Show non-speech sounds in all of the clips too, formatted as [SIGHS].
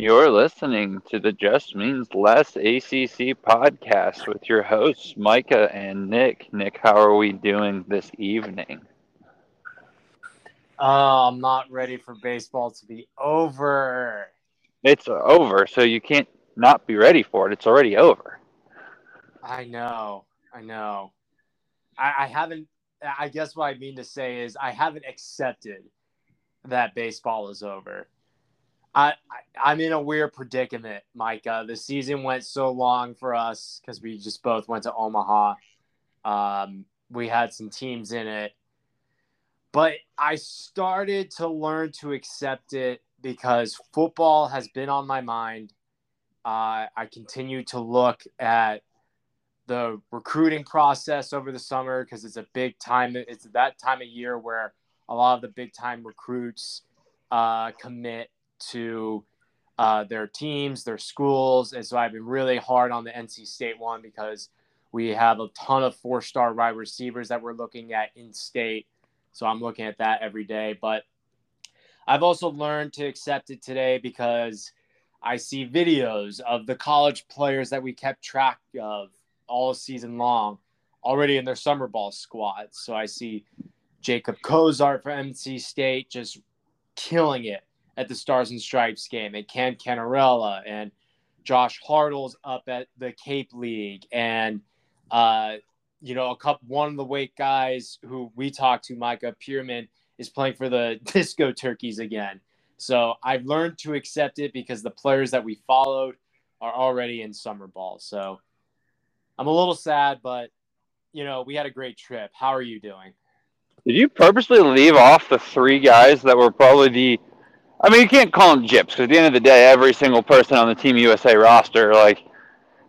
You're listening to the Just Means Less ACC podcast with your hosts, Micah and Nick. Nick, how are we doing this evening? Oh, I'm not ready for baseball to be over. It's over, so you can't not be ready for it. It's already over. I know. I know. I, I haven't, I guess what I mean to say is I haven't accepted that baseball is over. I, I am in a weird predicament, Micah. The season went so long for us because we just both went to Omaha. Um, we had some teams in it, but I started to learn to accept it because football has been on my mind. Uh, I continue to look at the recruiting process over the summer because it's a big time. It's that time of year where a lot of the big time recruits uh, commit to uh, their teams, their schools. And so I've been really hard on the NC State one because we have a ton of four star wide receivers that we're looking at in state. So I'm looking at that every day. But I've also learned to accept it today because I see videos of the college players that we kept track of all season long already in their summer ball squads. So I see Jacob Cozart for NC State just killing it at the Stars and Stripes game, and Cam Cannarella and Josh Hartle's up at the Cape League, and uh, you know, a couple one of the weight guys who we talked to, Micah Pierman, is playing for the [LAUGHS] Disco Turkeys again. So I've learned to accept it because the players that we followed are already in summer ball. So I'm a little sad, but you know, we had a great trip. How are you doing? Did you purposely leave off the three guys that were probably the I mean, you can't call them gyps because at the end of the day, every single person on the Team USA roster, like, I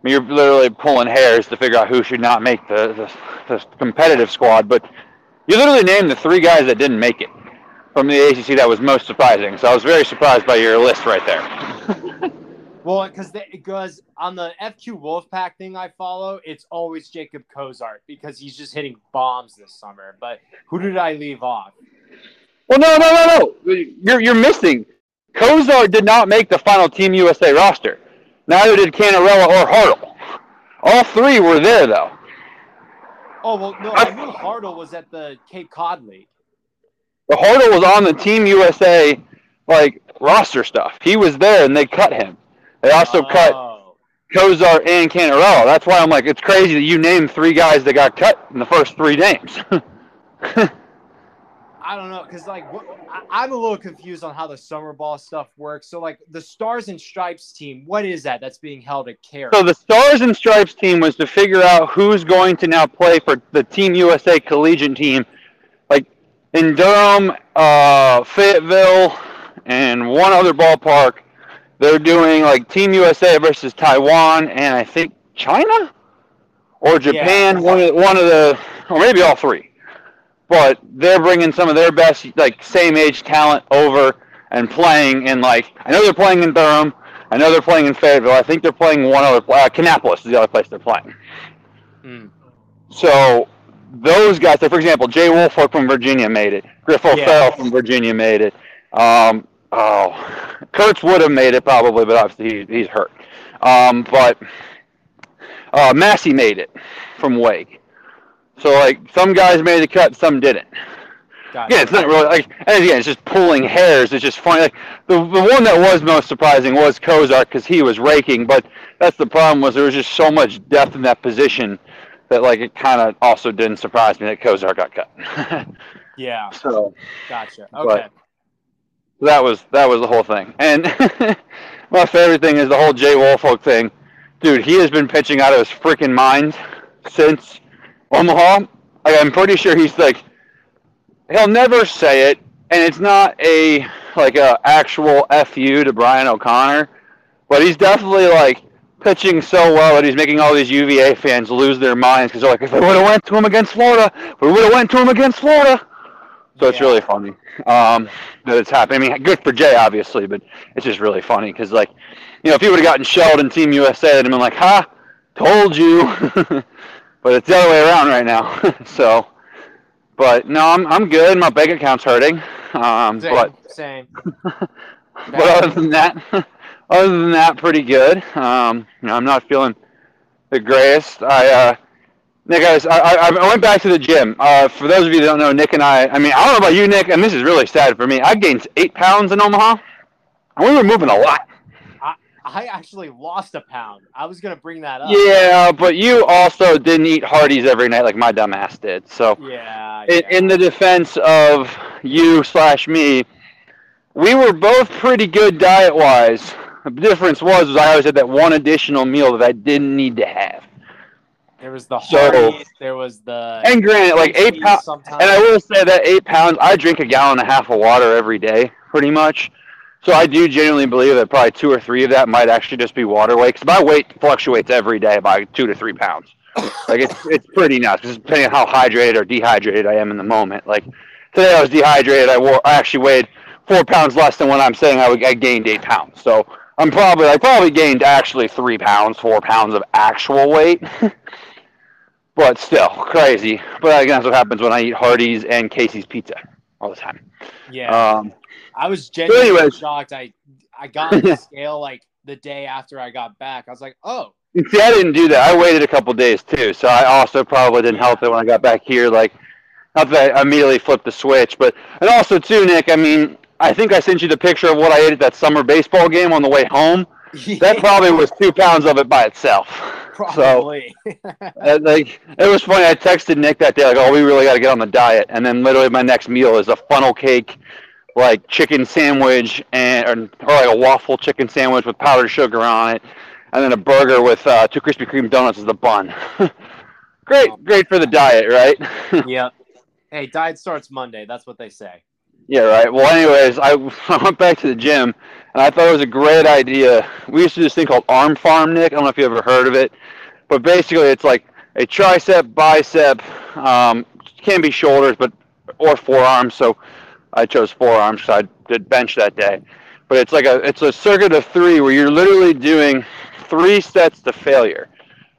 mean, you're literally pulling hairs to figure out who should not make the, the, the competitive squad. But you literally named the three guys that didn't make it from the ACC that was most surprising. So I was very surprised by your list right there. [LAUGHS] well, because because on the FQ Wolfpack thing I follow, it's always Jacob Cozart because he's just hitting bombs this summer. But who did I leave off? Well, no, no, no, no. You're you're missing. Cozart did not make the final Team USA roster. Neither did Cannarella or Hartle. All three were there though. Oh well, no, I knew Hartle was at the Cape Cod League. The Hartle was on the Team USA like roster stuff. He was there, and they cut him. They also oh. cut Cozart and Cannarella. That's why I'm like, it's crazy that you named three guys that got cut in the first three games. [LAUGHS] I don't know because like what, I, am a little confused on how the summer ball stuff works. So like the Stars and Stripes team, what is that that's being held at Cary? So the Stars and Stripes team was to figure out who's going to now play for the Team USA collegiate team, like in Durham, uh, Fayetteville, and one other ballpark. They're doing like Team USA versus Taiwan and I think China or Japan. Yeah. One of one of the or maybe all three but they're bringing some of their best like same age talent over and playing in like I know they're playing in Durham. I know they're playing in Fayetteville. I think they're playing one other uh, Kannapolis is the other place they're playing. Mm. So those guys, like for example, Jay Woolfolk from Virginia made it. Griff O'Ferrall yeah. from Virginia made it. Um, oh, Kurtz would have made it probably, but obviously he, he's hurt. Um, but uh, Massey made it from Wake. So like some guys made the cut, some didn't. Gotcha. Yeah, it's not really like and again, it's just pulling hairs. It's just funny. Like the the one that was most surprising was Cozart because he was raking, but that's the problem was there was just so much depth in that position that like it kind of also didn't surprise me that Cozart got cut. [LAUGHS] yeah. So. Gotcha. Okay. that was that was the whole thing, and [LAUGHS] my favorite thing is the whole Jay Woolfolk thing. Dude, he has been pitching out of his freaking mind since Omaha, I'm pretty sure he's like, he'll never say it, and it's not a like a actual fu to Brian O'Connor, but he's definitely like pitching so well that he's making all these UVA fans lose their minds because they're like, if we would have went to him against Florida, we would have went to him against Florida. So yeah. it's really funny um, that it's happening. I mean, good for Jay, obviously, but it's just really funny because, like, you know, if he would have gotten shelled in Team USA, they'd have been like, "Ha, told you." [LAUGHS] but it's the other way around right now. [LAUGHS] so, but no, I'm I'm good. My bank account's hurting. Um, same, but same. [LAUGHS] but other than that, [LAUGHS] other than that, pretty good. Um, you know, I'm not feeling the greatest. I, uh, Nick, I, was, I, I went back to the gym. Uh, for those of you that don't know, Nick and I, I mean, I don't know about you, Nick, and this is really sad for me. I gained eight pounds in Omaha, and we were moving a lot. I actually lost a pound. I was gonna bring that up. Yeah, but you also didn't eat Hardee's every night like my dumbass did. So yeah, in, yeah. in the defense of you slash me, we were both pretty good diet wise. The difference was, was I always had that one additional meal that I didn't need to have. there was the So- Hardee's, there was the And granted, like eight pounds, and I will say that eight pounds, I drink a gallon and a half of water every day, pretty much. So I do genuinely believe that probably two or three of that might actually just be water weight because my weight fluctuates every day by two to three pounds. Like it's it's pretty nuts, depending on how hydrated or dehydrated I am in the moment. Like today, I was dehydrated. I wore I actually weighed four pounds less than when I'm saying I, would, I gained eight pounds. So I'm probably I probably gained actually three pounds, four pounds of actual weight. [LAUGHS] but still crazy. But again, that's what happens when I eat Hardee's and Casey's Pizza all the time. yeah, Um, I was genuinely anyways. shocked. I I got on the [LAUGHS] scale like the day after I got back. I was like, oh, see, I didn't do that. I waited a couple days too, so I also probably didn't help it when I got back here. Like, not that I immediately flipped the switch, but and also too, Nick. I mean, I think I sent you the picture of what I ate at that summer baseball game on the way home. That [LAUGHS] probably was two pounds of it by itself. So probably. uh, like it was funny. I texted Nick that day like, "Oh, we really got to get on the diet." And then literally my next meal is a funnel cake, like chicken sandwich and or, or like a waffle chicken sandwich with powdered sugar on it, and then a burger with uh, two Krispy Kreme donuts as the bun. [LAUGHS] great, great for the diet, right? [LAUGHS] yep. Hey, diet starts Monday. That's what they say. Yeah, right. Well, anyways, I, [LAUGHS] I went back to the gym, and I thought it was a great idea. We used to do this thing called Arm Farm, Nick. I don't know if you ever heard of it, but basically it's like a tricep, bicep, um, can be shoulders, but or forearms. So I chose forearms because I did bench that day. But it's like a it's a circuit of three where you're literally doing three sets to failure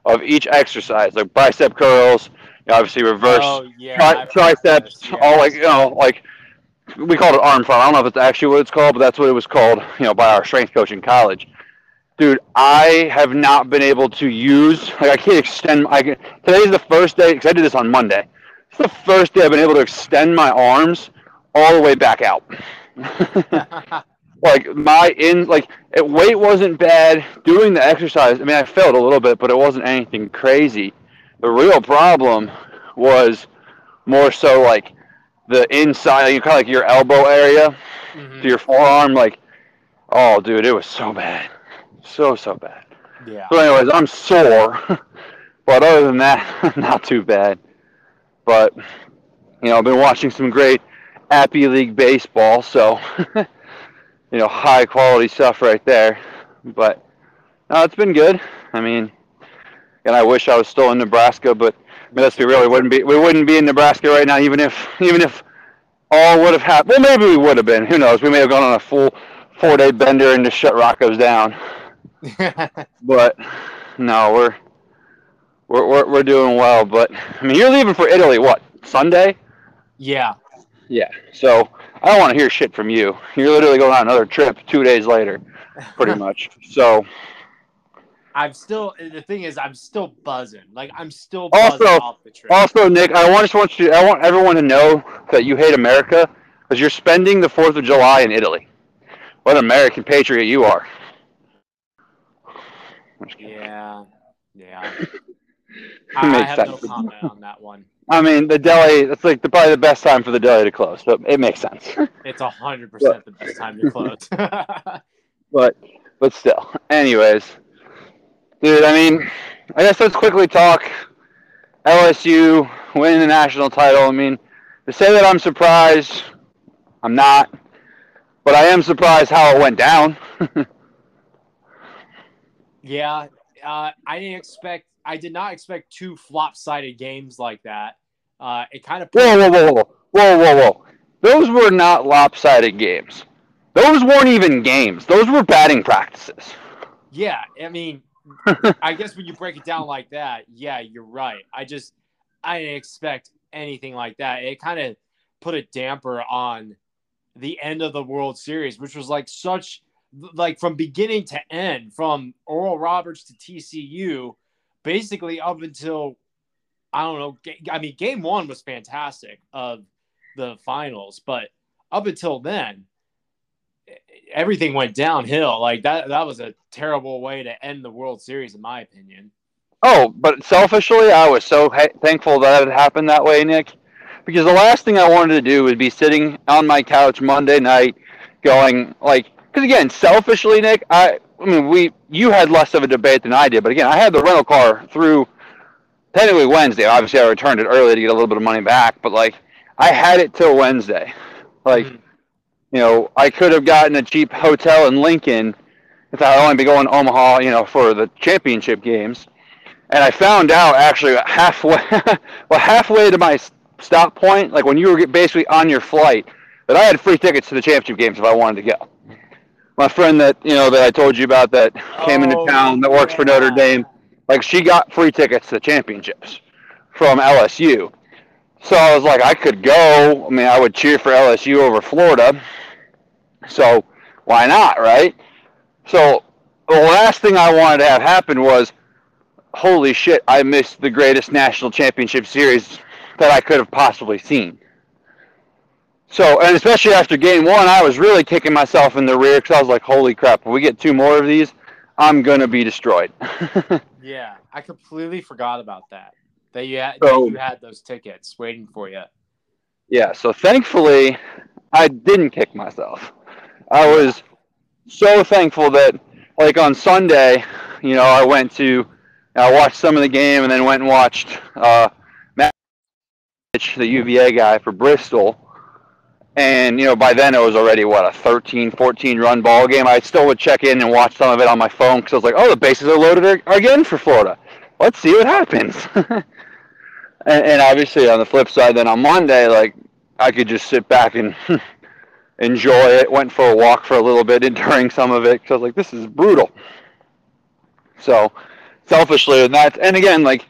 of each exercise, like bicep curls, obviously reverse Oh yeah. tri- triceps, this, yeah. all like you know, like we called it arm farm. I don't know if it's actually what it's called, but that's what it was called, you know, by our strength coach in college. Dude, I have not been able to use like I can't extend. I can, today's the first day because I did this on Monday. It's the first day I've been able to extend my arms all the way back out. [LAUGHS] like my in like it, weight wasn't bad. Doing the exercise, I mean, I felt a little bit, but it wasn't anything crazy. The real problem was more so like the inside, you kind of like your elbow area Mhm. to your forearm. Like, oh, dude, it was so bad, so so bad. Yeah. So, anyways, I'm sore, [LAUGHS] but other than that, [LAUGHS] not too bad. But you know, I've been watching some great Appy League baseball, so [LAUGHS] you know, high quality stuff right there. But no, it's been good. I mean, and I wish I was still in Nebraska, but I mean, let's be real, we wouldn't be we wouldn't be in Nebraska right now, even if [LAUGHS] even if all would have happened. Well, maybe we would have been. Who knows? We may have gone on a full four day bender and just shut Rocco's down. [LAUGHS] But no, we're we're we're, we're doing well. But I mean, you're leaving for Italy. What Sunday? yeah. Yeah. So I don't want to hear shit from you. You're literally going on another trip two days later, pretty [LAUGHS] much. So I'm still the thing is I'm still buzzing. Like I'm still buzzing Also- off the trip. also, Nick, I want just want you. I want everyone to know that you hate America because you're spending the Fourth of July in Italy. What an American patriot you are. I'm just kidding. yeah. Yeah. [LAUGHS] I, have no comment on that one. I mean, the deli. It's like the, probably the best time for the deli to close. So it makes sense. [LAUGHS] It's a hundred percent the best time to close. [LAUGHS] but but still. Anyways, dude, I mean, I guess let's quickly talk LSU winning the national title. I mean, to say that I'm surprised, I'm not, but I am surprised how it went down. [LAUGHS] yeah. Uh, I didn't expect. I did not expect two flop-sided games like that. Uh, it kind of whoa, whoa, whoa, whoa, whoa, whoa, whoa! Those were not lopsided games. Those weren't even games. Those were batting practices. Yeah, I mean, I guess when you break it down like that, yeah, you're right. I just I didn't expect anything like that. It kind of put a damper on the end of the World Series, which was like such like from beginning to end, from Oral Roberts to TCU, basically up until I don't know. I mean, game one was fantastic of the finals, but up until then, everything went downhill. Like that, that was a terrible way to end the World Series, in my opinion. Oh, but selfishly, I was so ha- thankful that it happened that way, Nick, because the last thing I wanted to do would be sitting on my couch Monday night, going like, because again, selfishly, Nick, I, I mean, we, you had less of a debate than I did, but again, I had the rental car through technically Wednesday. Obviously, I returned it early to get a little bit of money back, but like I had it till Wednesday. Like, mm-hmm. you know, I could have gotten a cheap hotel in Lincoln if I would only be going to Omaha, you know, for the championship games. And I found out actually halfway, [LAUGHS] well, halfway to my stop point, like when you were basically on your flight, that I had free tickets to the championship games if I wanted to go. My friend that you know that I told you about that came oh, into town that works yeah. for Notre Dame like she got free tickets to the championships from LSU. So I was like, I could go. I mean, I would cheer for LSU over Florida. So why not, right? So the last thing I wanted to have happen was, holy shit, I missed the greatest national championship series that I could have possibly seen. So, and especially after game one, I was really kicking myself in the rear because I was like, holy crap, if we get two more of these, I'm going to be destroyed. [LAUGHS] Yeah, I completely forgot about that. That you had, so, that you had those tickets waiting for you. Yeah, so thankfully, I didn't kick myself. I was so thankful that, like on Sunday, you know, I went to, I watched some of the game and then went and watched uh, Matt, the UVA guy for Bristol and, you know, by then it was already, what, a 13, 14 run ball game. I still would check in and watch some of it on my phone because I was like, oh, the bases are loaded again for Florida. Let's see what happens. [LAUGHS] and, and obviously, on the flip side, then on Monday, like, I could just sit back and [LAUGHS] enjoy it. Went for a walk for a little bit [LAUGHS] during some of it because I was like, this is brutal. So, selfishly, and that, and again, like,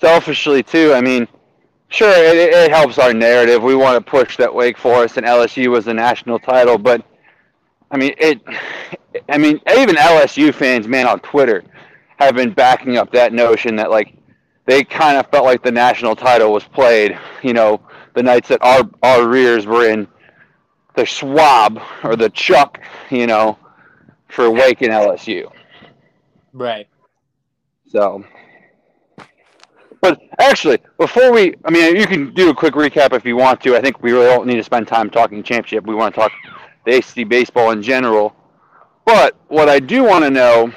selfishly too, I mean, Sure, it, it helps our narrative. We want to push that Wake Forest and LSU was the national title, but I mean it. [SIGHS] I mean, even LSU fans, man, on Twitter, have been backing up that notion that like they kind of felt like the national title was played. You know, the nights that our our rears were in the Schwab or the Chuck. You know, for Wake and LSU. Right. So but actually, before we, I mean, you can do a quick recap if you want to. I think we really don't need to spend time talking championship. We want to talk the ACC baseball in general. But what I do want to know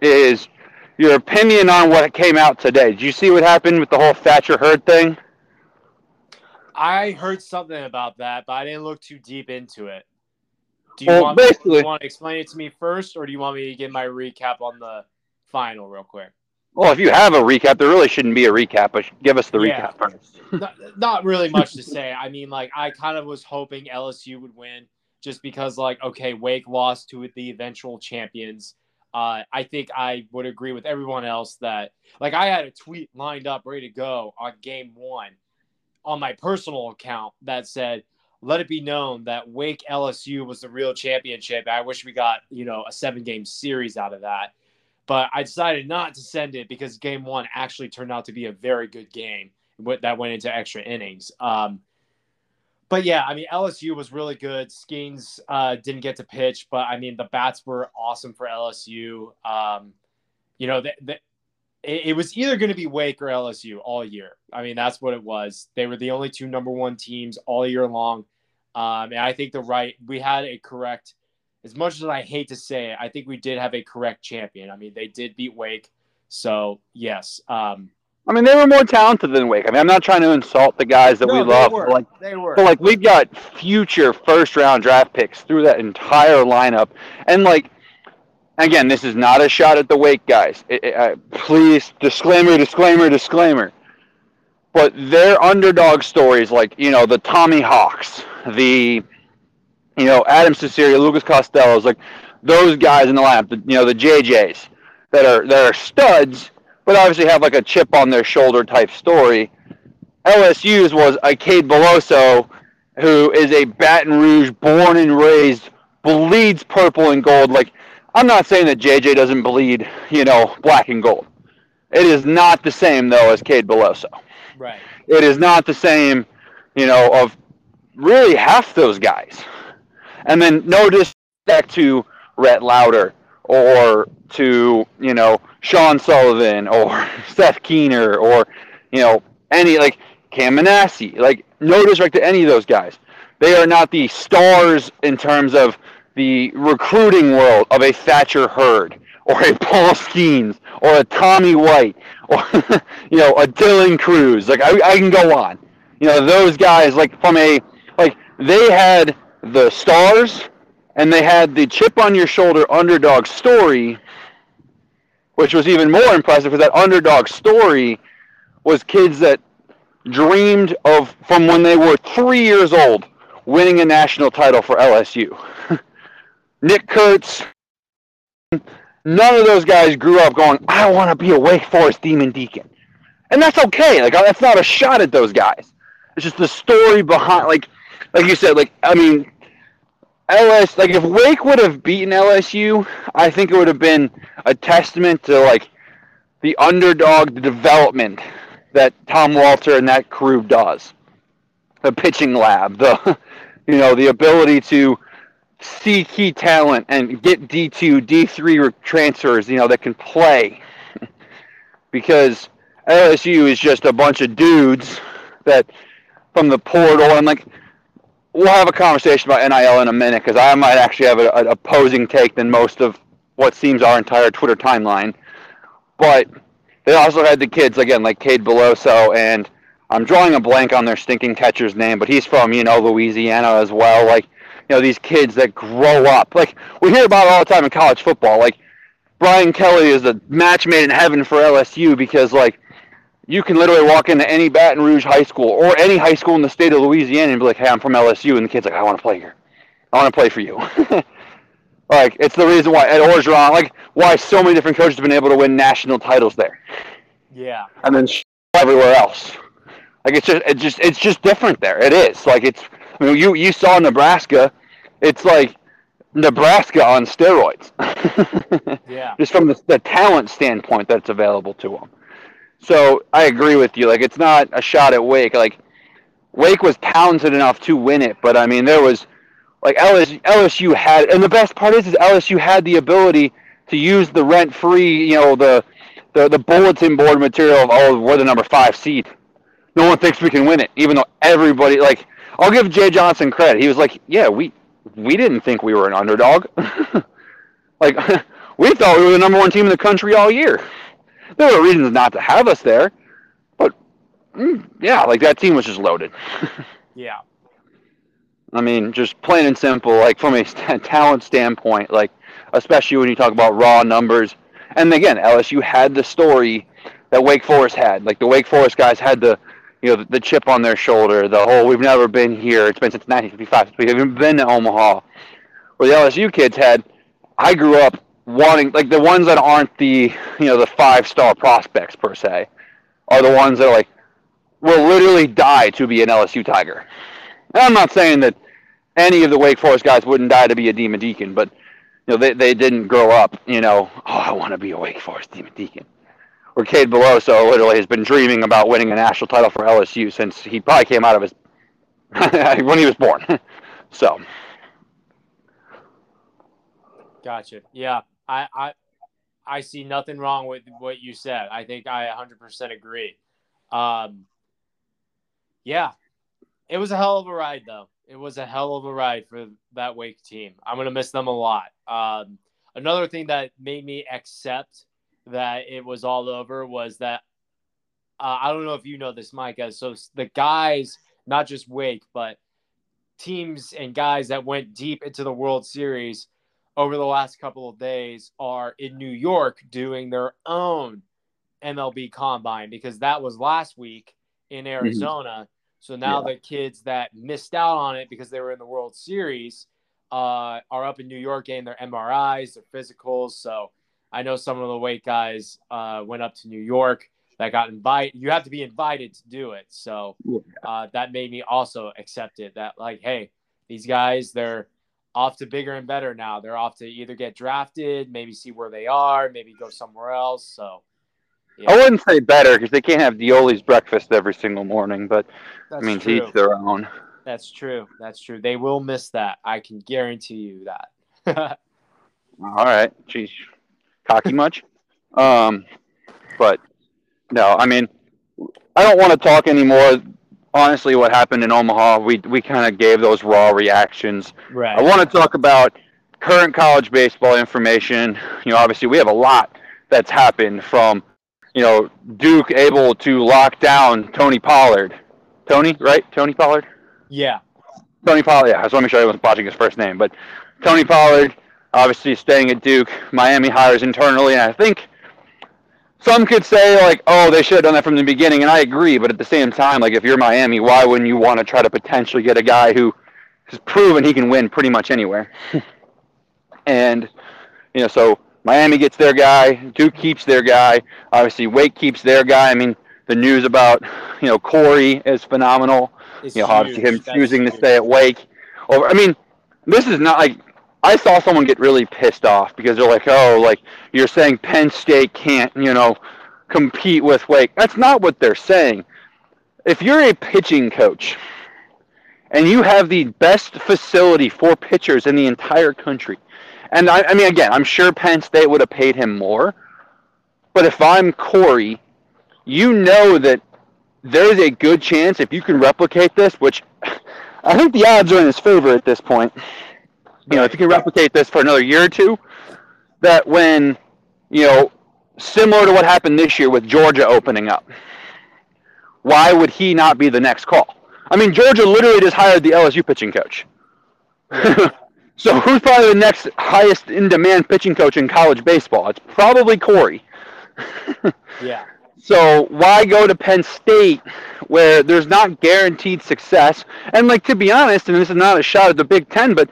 is your opinion on what came out today. Did you see what happened with the whole Thatcher Hurd thing? I heard something about that, but I didn't look too deep into it. Do you, well, want, me, do you want to explain it to me first, or do you want me to give my recap on the final real quick? Well, if you have a recap, there really shouldn't be a recap, but give us the yeah. recap first. [LAUGHS] not, not really much to say. I mean, like, I kind of was hoping LSU would win just because, like, okay, Wake lost to the eventual champions. Uh, I think I would agree with everyone else that, like, I had a tweet lined up ready to go on game one on my personal account that said, let it be known that Wake LSU was the real championship. I wish we got, you know, a seven game series out of that. But I decided not to send it because game one actually turned out to be a very good game that went into extra innings. Um, but yeah, I mean, LSU was really good. Skenes uh, didn't get to pitch, but I mean, the bats were awesome for LSU. Um, you know, the, the, it, it was either going to be Wake or LSU all year. I mean, that's what it was. They were the only two number one teams all year long. Um, and I think the right, we had a correct as much as I hate to say it, I think we did have a correct champion. I mean, they did beat Wake, so yes. Um, I mean, they were more talented than Wake. I mean, I'm not trying to insult the guys that no, we love. Were. like, they were. But like, we've got future first round draft picks through that entire lineup, and like, again, this is not a shot at the Wake guys. It, it, uh, please, disclaimer, disclaimer, disclaimer. But their underdog stories, like you know, the Tommy Hawks, the you know, Adam Cecere, Lucas Costello's, like those guys in the lineup, the, you know, the JJs that are that are studs, but obviously have like a chip on their shoulder type story. LSU's was a Cade Beloso, who is a Baton Rouge born and raised bleeds purple and gold. Like I'm not saying that JJ doesn't bleed, you know, black and gold. It is not the same though as Cade Beloso. Right. It is not the same, you know, of really half those guys. And then no disrespect to Rhett Lowder or to, you know, Sean Sullivan or [LAUGHS] Seth Keener or, you know, any like Cam Minacci. Like no disrespect to any of those guys. They are not the stars in terms of the recruiting world of a Thatcher Hurd or a Paul Skenes or a Tommy White or [LAUGHS] you know a Dylan Crews. Like I, I can go on. You know those guys like from a like they had the stars and they had the chip on your shoulder underdog story, which was even more impressive because that underdog story was kids that dreamed of from when they were three years old winning a national title for LSU. [LAUGHS] Nick Kurtz, none of those guys grew up going, I want to be a Wake Forest Demon Deacon. And that's okay. Like that's not a shot at those guys. It's just the story behind like like you said, like I mean LS like if Wake would have beaten LSU, I think it would have been a testament to like the underdog the development that Tom Walter and that crew does. The pitching lab, the [LAUGHS] you know, the ability to see key talent and get D2, D3 transfers, you know, that can play. [LAUGHS] because LSU is just a bunch of dudes that from the portal and like we'll have a conversation about NIL in a minute because I might actually have an opposing take than most of what seems our entire Twitter timeline. But they also had the kids again like Cade Beloso and I'm drawing a blank on their stinking catcher's name, but he's from you know Louisiana as well. Like you know these kids that grow up. Like we hear about all the time in college football. Like Brian Kelly is a match made in heaven for LSU because like you can literally walk into any Baton Rouge high school or any high school in the state of Louisiana and be like, "Hey, I'm from LSU," and the kid's like, "I want to play here. I want to play for you." [LAUGHS] like it's the reason why Ed Orgeron, like why so many different coaches have been able to win national titles there. Yeah. And then everywhere else. Like it's just it's just it's just different there. It is like it's. I mean, you you saw Nebraska. It's like Nebraska on steroids. [LAUGHS] yeah. Just from the, the talent standpoint that's available to them. So I agree with you. Like it's not a shot at Wake. Like Wake was talented enough to win it, but I mean there was like LSU, had, and the best part is, is LSU had the ability to use the rent free, you know, the, the the bulletin board material of oh we're the number five seed no one thinks we can win it, even though everybody like. I'll give Jay Johnson credit. He was like, "Yeah, we we didn't think we were an underdog. [LAUGHS] like [LAUGHS] we thought we were the number one team in the country all year. There were reasons not to have us there, but mm, yeah, like that team was just loaded. [LAUGHS] yeah. I mean, just plain and simple, like from a [LAUGHS] talent standpoint, like especially when you talk about raw numbers. And again, LSU had the story that Wake Forest had. Like the Wake Forest guys had the you know, the, the, chip on their shoulder, the whole "we've never been here." It's been since 1955. We haven't been to Omaha. Where the LSU kids had, I grew up wanting like the ones that aren't the you know the five star prospects per se, are the ones that are like will literally die to be an LSU Tiger. And I'm not saying that any of the Wake Forest guys wouldn't die to be a Demon Deacon, but you know they, they didn't grow up. You know, oh, I want to be a Wake Forest Demon Deacon where Cade Beloso literally has been dreaming about winning a national title for LSU since he probably came out of his [LAUGHS] when he was born. [LAUGHS] so. Gotcha. Yeah, I, I I see nothing wrong with what you said. I think I 100% agree. Um, yeah, it was a hell of a ride, though. It was a hell of a ride for that Wake team. I'm gonna miss them a lot. Um, another thing that made me accept that it was all over was that uh, I don't know if you know this, Micah. So the guys, not just Wake, but teams and guys that went deep into the World Series over the last couple of days are in New York doing their own MLB combine because that was last week in mm-hmm. Arizona. Mm-hmm. So now yeah. the kids that missed out on it because they were in the World Series uh, are up in New York getting their MRIs, their physicals. So I know some of the Wake guys uh, went up to New York that got invited. You have to be invited to do it. So uh, that made me also accept it that, like, hey, these guys, they're off to bigger and better now. They're off to either get drafted, maybe see where they are, maybe go somewhere else. So yeah. I wouldn't say better because they can't have Dioli's breakfast every single morning, but That's I mean, true. to each their own. That's true. That's true. They will miss that. I can guarantee you that. [LAUGHS] All right. Geez. Cocky [LAUGHS] much? um, but no, I mean, I don't want to talk anymore. Honestly, what happened in Omaha, we we kind of gave those raw reactions. Right. I want to talk about current college baseball information. You know, obviously we have a lot that's happened from, you know, Duke able to lock down Tony Pollard. Tony, right? Tony Pollard. Yeah. Tony Pollard. Yeah, I just want to make sure I wasn't botching his first name, but Tony Pollard, obviously staying at Duke. Miami hires internally, and I think some could say like, oh, they should have done that from the beginning, and I agree. But at the same time, like if you're Miami, why wouldn't you want to try to potentially get a guy who has proven he can win pretty much anywhere? [LAUGHS] and you know, so Miami gets their guy, Duke keeps their guy, obviously Wake keeps their guy. I mean, the news about you know Corey is phenomenal. It's you know, huge. obviously him That's choosing to stay at Wake. Over, I mean, this is not like I saw someone get really pissed off because they're like, "Oh, like you're saying Penn State can't, you know, compete with Wake." That's not what they're saying. If you're a pitching coach and you have the best facility for pitchers in the entire country, and I, I mean, again, I'm sure Penn State would have paid him more, but if I'm Corey, you know that there's a good chance if you can replicate this, which [SIGHS] I think the odds are in his favor at this point. You know, if you can replicate this for another year or two, that when, you know, similar to what happened this year with Georgia opening up, why would he not be the next call? I mean, Georgia literally just hired the LSU pitching coach. [LAUGHS] so who's probably the next highest in demand pitching coach in college baseball? It's probably Corey. [LAUGHS] Yeah. So why go to Penn State where there's not guaranteed success? And like to be honest, and this is not a shot at the Big Ten, but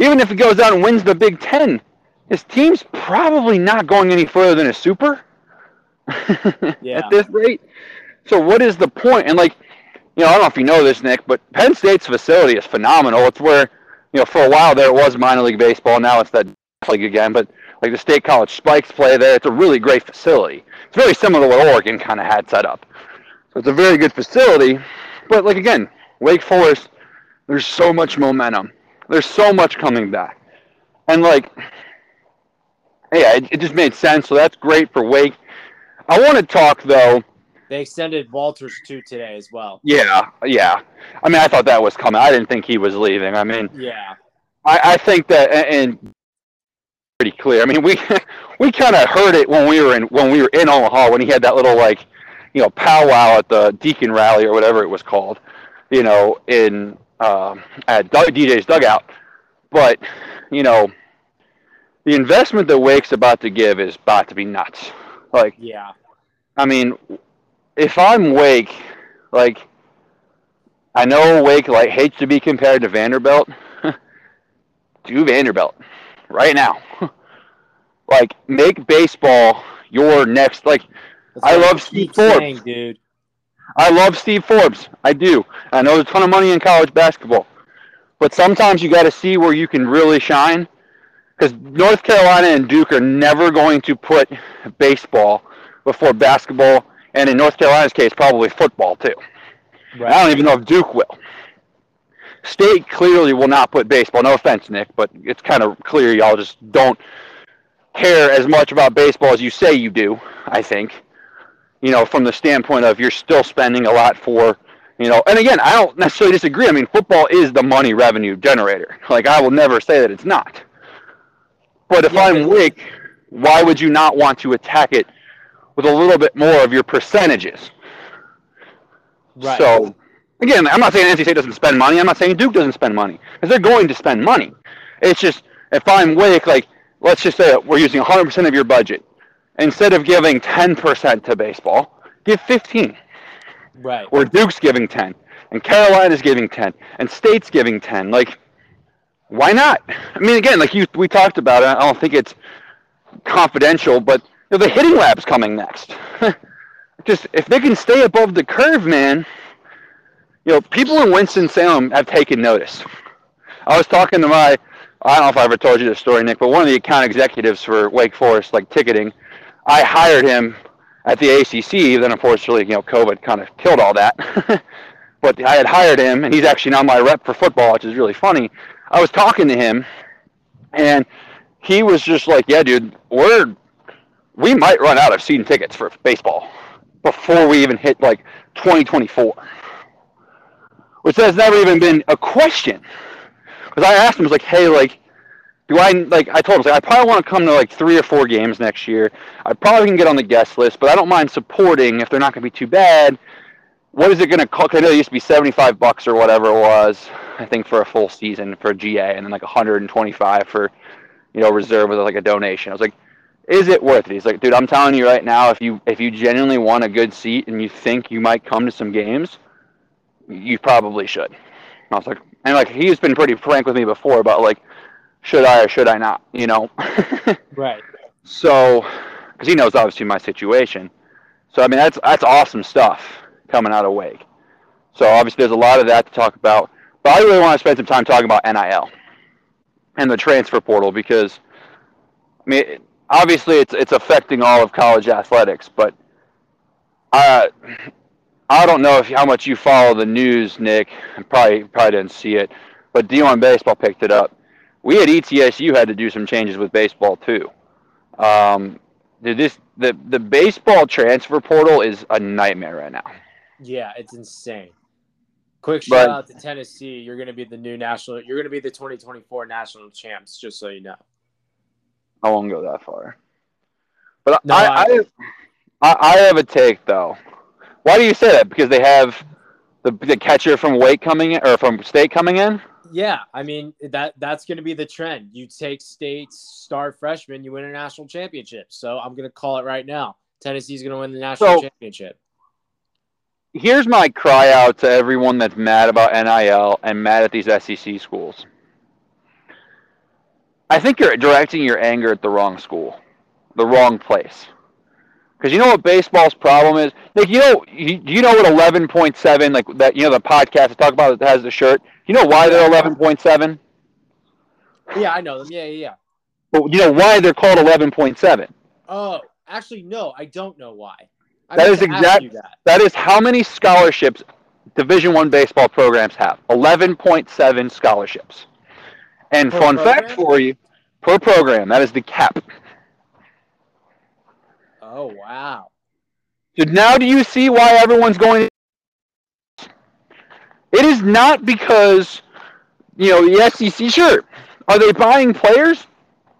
even if he goes out and wins the Big Ten, his team's probably not going any further than a super [LAUGHS] Yeah. at this rate. So what is the point? And like, you know, I don't know if you know this, Nick, but Penn State's facility is phenomenal. It's where, you know, for a while there it was minor league baseball. Now it's that league again. But like the state college spikes play there. It's a really great facility. It's very similar to what Oregon kind of had set up. So it's a very good facility. But like again, Wake Forest, there's so much momentum. There's so much coming back. And like, yeah, it, it just made sense. So that's great for Wake. I want to talk though. They extended Walters too today as well. Yeah, yeah. I mean, I thought that was coming. I didn't think he was leaving. I mean, Yeah. I, I think that and pretty clear. I mean, we [LAUGHS] we kind of heard it when we were in when we were in Omaha when he had that little like you know powwow at the Deacon rally or whatever it was called, you know, in um, at DJ's dugout. But you know, the investment that Wake's about to give is about to be nuts. Like, Yeah. I mean, if I'm Wake, like, I know Wake like hates to be compared to Vanderbilt. [LAUGHS] Do Vanderbilt right now. [LAUGHS] like, make baseball your next. Like, That's I love Steve Forbes. saying, dude. I love Steve Forbes. I do. I know there's a ton of money in college basketball, but sometimes you got to see where you can really shine. Because North Carolina and Duke are never going to put baseball before basketball, and in North Carolina's case, probably football too. Right. I don't even know if Duke will. State clearly will not put baseball. No offense, Nick, but it's kind of clear y'all just don't care as much about baseball as you say you do. I think, you know, from the standpoint of you're still spending a lot for, you know, and again, I don't necessarily disagree. I mean, football is the money revenue generator. Like I will never say that it's not. But if Yeah, I'm Wake, why would you not want to attack it with a little bit more of your percentages? Right. So, again, I'm not saying NC State doesn't spend money. I'm not saying Duke doesn't spend money because they're going to spend money. It's just if I'm Wake, like let's just say we're using 100% of your budget instead of giving 10% to baseball, give 15. right. Or Duke's giving 10, and Carolina's giving 10, and State's giving 10. Like, why not? I mean, again, like you, we talked about it. I don't think it's confidential, but you know, the hitting lab's coming next. [LAUGHS] Just if they can stay above the curve, man. You know, people in Winston Salem have taken notice. I was talking to my I don't know if I ever told you this story, Nick, but one of the account executives for Wake Forest, like ticketing, I hired him at the ACC. Then, unfortunately, you know, COVID kind of killed all that. [LAUGHS] but I had hired him, and he's actually now my rep for football, which is really funny. I was talking to him, and he was just like, "Yeah, dude, we're we might run out of season tickets for baseball before we even hit like 2024." Which has never even been a question. Because I asked him, I was like, "Hey, like, do I like?" I told him, like, "I probably want to come to like three or four games next year. I probably can get on the guest list, but I don't mind supporting if they're not going to be too bad." what is it going to cost? I know it used to be 75 bucks or whatever it was, I think, for a full season for GA, and then like 125 for, you know, reserve with like a donation. I was like, is it worth it? He's like, dude, I'm telling you right now, if you if you genuinely want a good seat and you think you might come to some games, you probably should. I was like, and like he's been pretty frank with me before about like, should I or should I not? You know. [LAUGHS] right. So, because he knows obviously my situation. So I mean that's that's awesome stuff coming out of Wake. So obviously there's a lot of that to talk about. But I really want to spend some time talking about NIL and the transfer portal because I mean obviously it's it's affecting all of college athletics, but I I don't know if how much you follow the news, Nick. Probably probably didn't see it, but D1 baseball picked it up. We at ETSU had to do some changes with baseball too. Um, this the the baseball transfer portal is a nightmare right now. Yeah, it's insane. Quick shout but, out to Tennessee. You're going to be the new national. You're going to be the 2024 national champs. Just so you know. I won't go that far. But no, I, I, I, I have a take though. Why do you say that? Because they have the the catcher from Wake coming in or from State coming in. Yeah, I mean that that's going to be the trend. You take State's star freshman, you win a national championship. So I'm going to call it right now. Tennessee's going to win the national so, championship here's my cry out to everyone that's mad about NIL and mad at these SEC schools. I think you're directing your anger at the wrong school, the wrong place. Because you know what baseball's problem is? Like you know, you, you know what eleven point seven like that? You know the podcast to talk about that has the shirt. You know why they're eleven point seven? Yeah, I know them. Yeah, yeah, yeah. But you know why they're called eleven point seven? Oh, actually, no, I don't know why. I that is exact. That. that is how many scholarships Division One baseball programs have. Eleven point seven scholarships. And per fun program? fact for you, per program, that is the cap. Oh wow! So now, do you see why everyone's going? It is not because you know the SEC. Sure, are they buying players?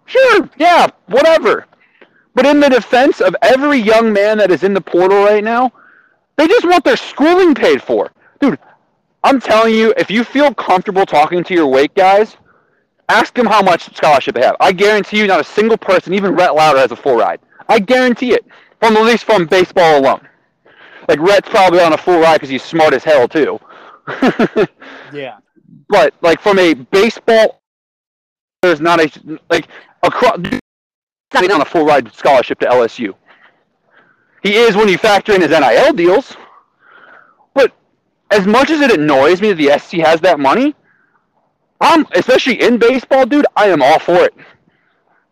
Sure, yeah, whatever. But in the defense of every young man that is in the portal right now, they just want their schooling paid for. Dude, I'm telling you, if you feel comfortable talking to your Wake guys, ask them how much scholarship they have. I guarantee you, not a single person, even Rhett Lowder, has a full ride. I guarantee it, from at least from baseball alone. Like Rhett's probably on a full ride because he's smart as hell too. [LAUGHS] yeah. But like from a baseball, there's not a like across not on a full ride scholarship to LSU. He is when you factor in his NIL deals. But as much as it annoys me that the SC has that money, I'm especially in baseball, dude. I am all for it.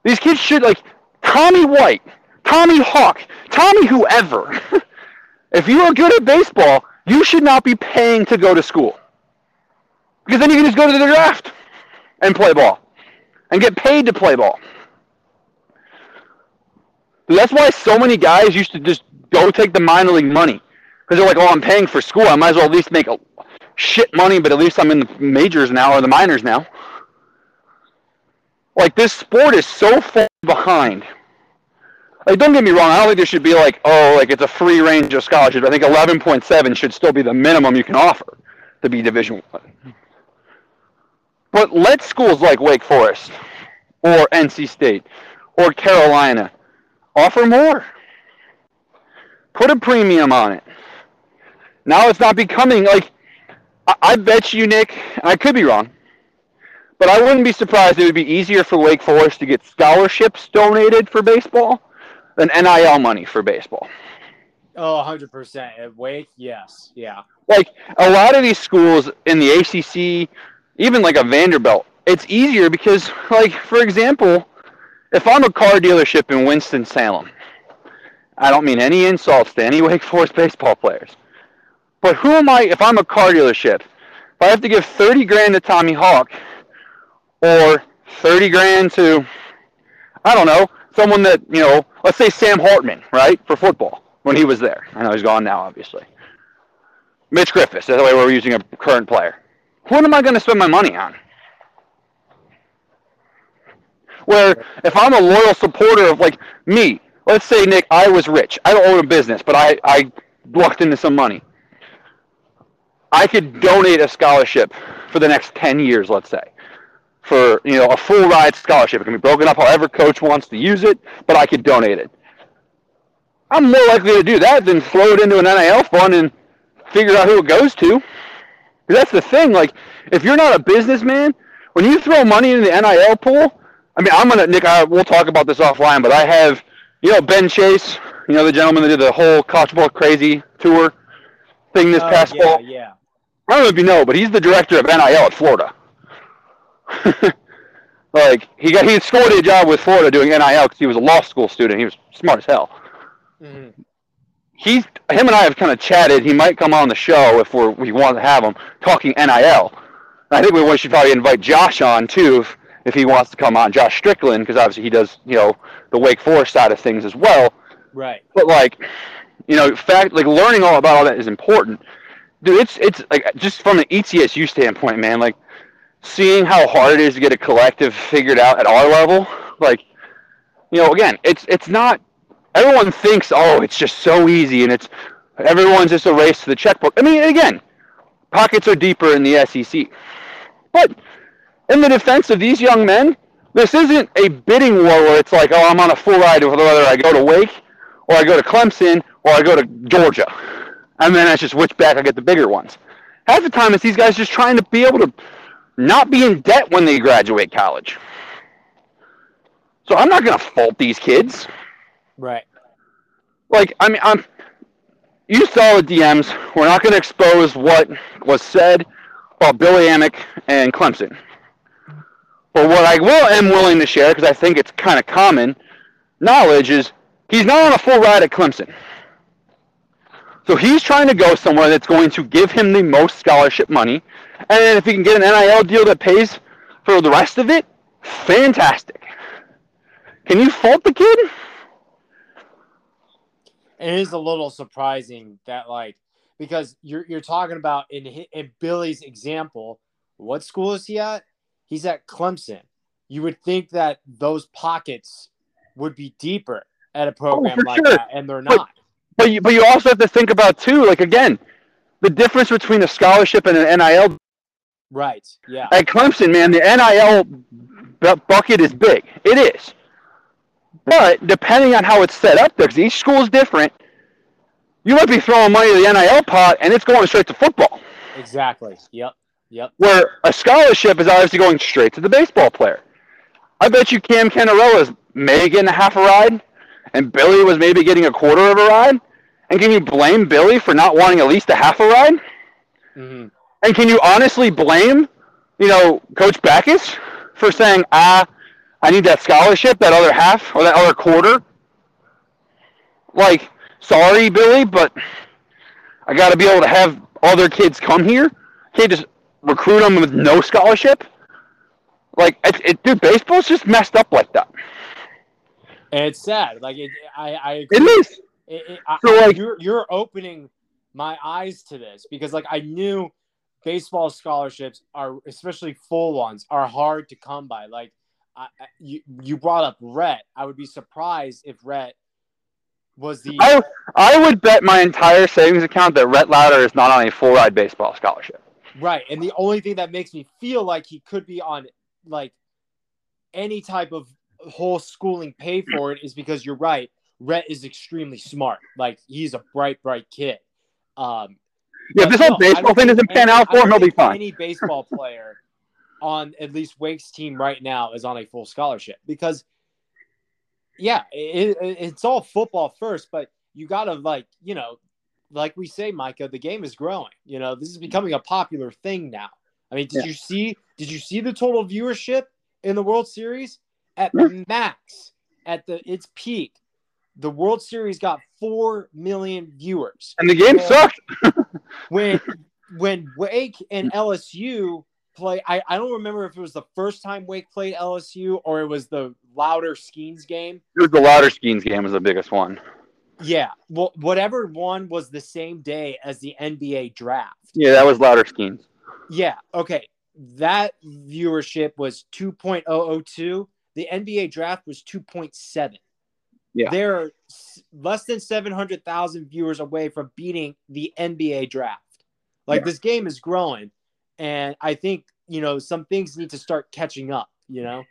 These kids should like Tommy White, Tommy Hawke, Tommy whoever. [LAUGHS] if you are good at baseball, you should not be paying to go to school. Because then you can just go to the draft and play ball and get paid to play ball. That's why so many guys used to just go take the minor league money because they're like, "Oh, I'm paying for school. I might as well at least make a shit money, but at least I'm in the majors now or the minors now." Like this sport is so far behind. Like, don't get me wrong. I don't think there should be like, oh, like it's a free range of scholarships. I think 11.7 should still be the minimum you can offer to be Division One. But let schools like Wake Forest or NC State or Carolina Offer more. Put a premium on it. Now it's not becoming like I, I bet you, Nick, I could be wrong, but I wouldn't be surprised it would be easier for Wake Forest to get scholarships donated for baseball than NIL money for baseball. Oh, 100%. At Wake, yes. Yeah. Like a lot of these schools in the ACC, even like a Vanderbilt, it's easier because, like, for example, if I'm a car dealership in Winston Salem, I don't mean any insults to any [LAUGHS] Wake Forest baseball players, but who am I if I'm a car dealership? If I have to give thirty grand to Tommy Hawke, or thirty grand to, I don't know, someone that you know, let's say Sam Hartman, right, for football when he was there. I know he's gone now, obviously. Mitch Griffis. That's the way we're using a current player. What am I going to spend my money on? Where if I'm a loyal supporter of like me, let's say Nick, I was rich. I don't own a business, but I I lucked into some money. I could donate a scholarship for the next ten years, let's say, you know a full ride scholarship. It can be broken up however coach wants to use it, but I could donate it. I'm more likely to do that than throw it into an NIL fund and figure out who it goes to. That's the thing. Like, if you're not a businessman, when you throw money in the NIL pool, I mean, I'm gonna Nick. I, we'll talk about this offline, but I have, you know, Ben Chase, you know, the gentleman that did the whole college ball crazy tour thing this Oh, past yeah, fall. yeah. I don't know if you know, but he's the director of NIL at Florida. [LAUGHS] like he got he scored a job with Florida doing NIL because he was a law school student. He was smart as hell. Mhm. He's him and I have kind of chatted. He might come on the show if we're, we want to have him talking NIL. And I think we should probably invite Josh on too if, if he wants to come on. Josh Strickland because obviously he does you know the Wake Forest side of things as well. Right. But like, you know, fact like learning all about all that is important. Dude, it's it's like just from an ETSU standpoint, man. Like seeing how hard it is to get a collective figured out at our level. Like, you know, again, it's it's not. Everyone thinks, oh, it's just so easy, and it's everyone's just a race to the checkbook. I mean, again, pockets are deeper in the SEC, but in the defense of these young men, this isn't a bidding war where it's like, oh, I'm on a full ride whether I go to Wake or I go to Clemson or I go to Georgia. And then I just switch back, I get the bigger ones. Half the time it's these guys just trying to be able to not be in debt when they graduate college. So I'm not going to fault these kids. Right. Like, I mean, I'm. You saw the DMs. We're not going to expose what was said about Billy Amick and Clemson. But what I will am willing to share, because I think it's kind of common knowledge, is he's not on a full ride at Clemson. So he's trying to go somewhere that's going to give him the most scholarship money. And if he can get an NIL deal that pays for the rest of it, fantastic. Can you fault the kid? It is a little surprising that like because you're you're talking about in in Billy's example, what school is he at? He's at Clemson. You would think that those pockets would be deeper at a oh, program for like sure. that, and they're not. But you, but you also have to think about too, like again, the difference between a scholarship and an NIL Right. Yeah. at Clemson, man. The NIL bucket is big. It is. But depending on how it's set up, there, 'cause each school is different. You might be throwing money to the NIL pot, and it's going straight to football. Exactly. Yep. Yep. Where a scholarship is obviously going straight to the baseball player. I bet you Cam Cannarella is maybe getting a half a ride, and Billy was maybe getting a quarter of a ride. And can you blame Billy for not wanting at least a half a ride? hmm And can you honestly blame, you know, Coach Bakich for saying, ah, I need that scholarship, that other half or that other quarter? Like, sorry, Billy, but I got to be able to have other kids come here. Can't just recruit them with no scholarship. Like, it, it, dude, baseball's just messed up like that. And it's sad. Like it, I, I It is. It, it, I, So, like- you're you're opening my eyes to this because like I knew baseball scholarships are especially full ones are hard to come by. Like I, I- you you brought up Rhett. I would be surprised if Rhett was the I, I would bet my entire savings account that Rhett Lauder is not on a full ride baseball scholarship. right. And the only thing that makes me feel like he could be on like any type of whole schooling pay for it is because you're right. Rhett is extremely smart. Like he's a bright, bright kid. Um, Yeah, if this no, whole I baseball thing doesn't pan out for him, he'll be fine. Any [LAUGHS] baseball player on at least Wake's team right now is on a full scholarship because, yeah, it, it- it's all football first, but you got to like you know, like we say, Micah, the game is growing. You know, this is becoming a popular thing now. I mean, did Yeah. you see? Did you see the total viewership in the World Series at Yeah. max at the its peak? The World Series got four million viewers. And the game sucked. [LAUGHS] when when Wake and [LAUGHS] LSU play, I, I don't remember if it was the first time Wake played LSU or it was the Lauder Skenes game. It was the Lauder Skenes game was the biggest one. Yeah, well, whatever one was the same day as the NBA draft. Yeah, that was Lauder Skenes. Yeah, okay. That viewership was 2.002. The NBA draft was 2.7. Yeah. They're less than 700,000 viewers away from beating the NBA draft. Like Yeah. this game is growing and I think, you know, some things need to start catching up, you know.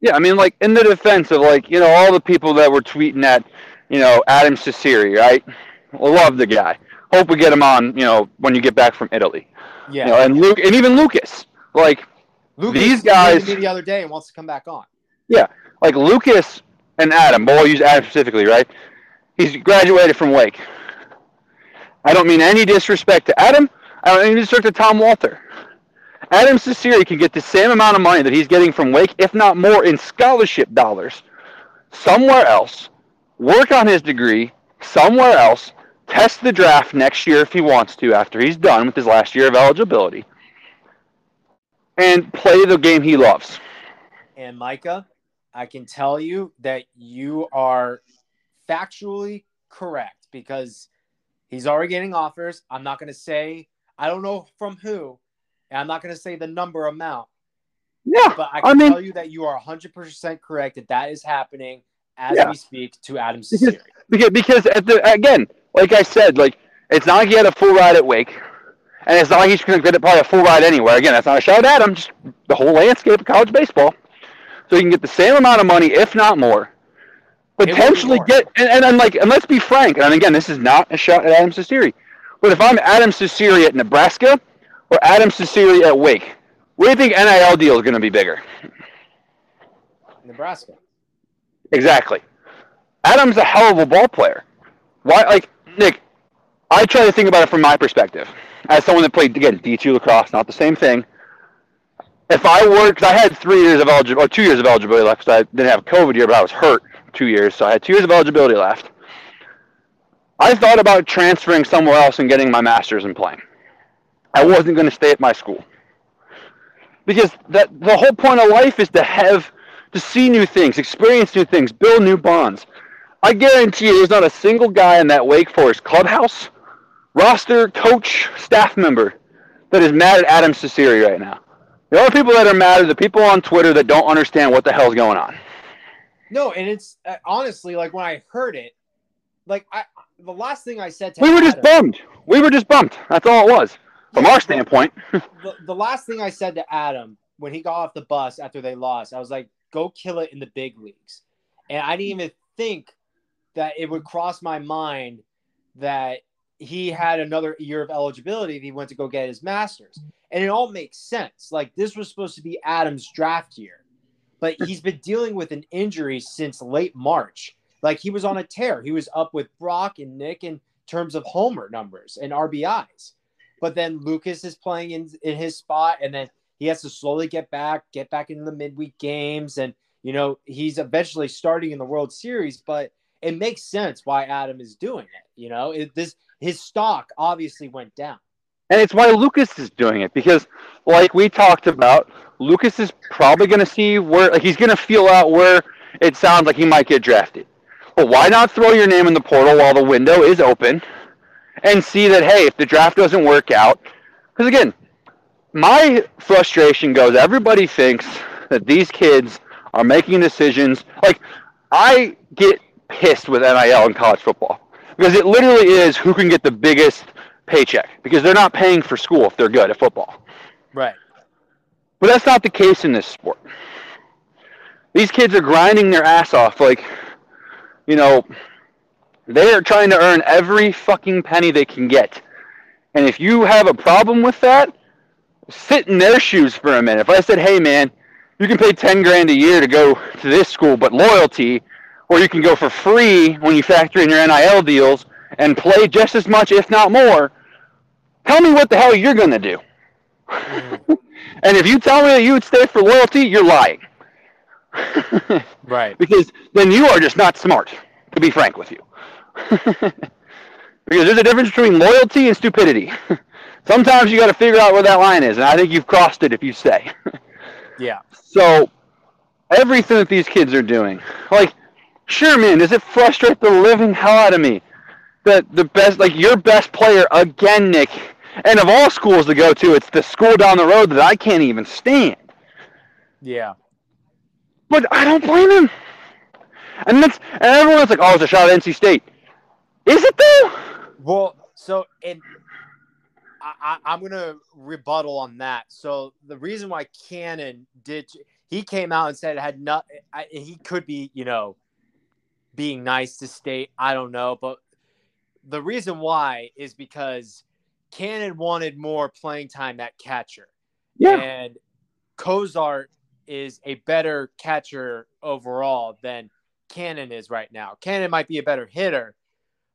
Yeah, I mean, like in the defense of like you know all the people that were tweeting at, you know, Adam Cecere, right? Love the guy. Hope we get him on, you know, when you get back from Italy. Yeah. You know, and Luke and even Lucas, like Lucas these guys- the other day and wants to come back on. Yeah. Like Lucas and Adam, but we'll use Adam specifically, right? He's graduated from Wake. I don't mean any disrespect to Adam. I don't mean disrespect to Tom Walter. Adam Cecere can get the same amount of money that he's getting from Wake, if not more, in scholarship dollars, somewhere else. Work on his degree somewhere else. Test the draft next year if he wants to, after he's done with his last year of eligibility, and play the game he loves. And Micah, I can tell you that you are factually correct because he's already getting offers. I'm not going to say, I don't know from who, and I'm not going to say the number amount, Yeah, but I I can mean- tell you that you are 100% correct that that is happening as Yeah. we speak to Adam Because- Because, the again, like I said, like it's not like he had a full ride at Wake, and it's not like he's going to get probably a full ride anywhere. Again, that's not a shout at him, just the whole landscape of college baseball. So you can get the same amount of money, if not more. Potentially more. get and, and, and like and let's be frank. And again, this is not a shot at Adam Cecere, but if I'm Adam Cecere at Nebraska or Adam Cecere at Wake, where do you think NIL deal is going to be bigger? Nebraska. Exactly. Adam's a hell of a ball player. Why, like Nick? I try to think about it from my perspective, as someone that played again D two lacrosse, not the same thing. If I because I had three years of eligibility, or two years of eligibility left, because I didn't have COVID year, but I was hurt two years, so I had two years of eligibility left. I thought about transferring somewhere else and getting my master's and playing. I wasn't going to stay at my school because that the whole point of life is to have to see new things, experience new things, build new bonds. I guarantee you, there's not a single guy in that Wake Forest clubhouse, roster, coach, staff member that is mad at Adam Cecere right now. The only people that are mad are the people on Twitter that don't understand what the hell's going on. No, and it's uh, honestly like when I heard it, like I the last thing I said to We were just bummed. We were just bummed. That's all it was, from Yeah, our standpoint. [LAUGHS] the, the last thing I said to Adam when he got off the bus after they lost, I was like, go kill it in the big leagues. And I didn't even think that it would cross my mind that he had another year of eligibility if he went to go get his master's. And it all makes sense. Like this was supposed to be Adam's draft year, but he's been dealing with an injury since late March. Like he was on a tear. He was up with Brock and Nick in terms of homer numbers and RBIs. But then Lucas is playing in, in his spot, and then he has to slowly get back, get back into the midweek games, and you know he's eventually starting in the World Series. But it makes sense why Adam is doing it. You know, it, this his stock obviously went down. And it's why Lucas is doing it because, like we talked about, Lucas is probably going to see where, like, he's going to feel out where it sounds like he might get drafted. Well, why not throw your name in the portal while the window is open and see that, hey, if the draft doesn't work out, because again, my frustration goes, everybody thinks that these kids are making decisions. Like, I get pissed with NIL in college football because it literally is who can get the biggest paycheck because they're not paying for school if they're good at football. Right. But that's not the case in this sport. These kids are grinding their ass off. Like, you know, they are trying to earn every fucking penny they can get. And if you have a problem with that, sit in their shoes for a minute. If I said, hey, man, you can pay 10 grand a year to go to this school, but loyalty, or you can go for free when you factor in your NIL deals and play just as much, if not more, tell me what the hell you're going to do. [LAUGHS] and if you tell me that you would stay for loyalty, you're lying. [LAUGHS] right. Because then you are just not smart, to be frank with you. [LAUGHS] because there's a difference between loyalty and stupidity. Sometimes you got to figure out where that line is, and I think you've crossed it if you stay. yeah. So everything that these kids are doing, like, sure, man, does it frustrate the living hell out of me that the best, like your best player again, Nick, and of all schools to go to, it's the school down the road that I can't even stand. Yeah. But I don't blame him. And that's and everyone's like, "Oh, it's a shot at NC State." Is it though? Well, so and I, I, am gonna rebuttal on that. So the reason why Cannon did he came out and said it had not he could be you know being nice to State. I don't know, but the reason why is because Cannon wanted more playing time at catcher. Yeah. And Cozart is a better catcher overall than Cannon is right now. Cannon might be a better hitter,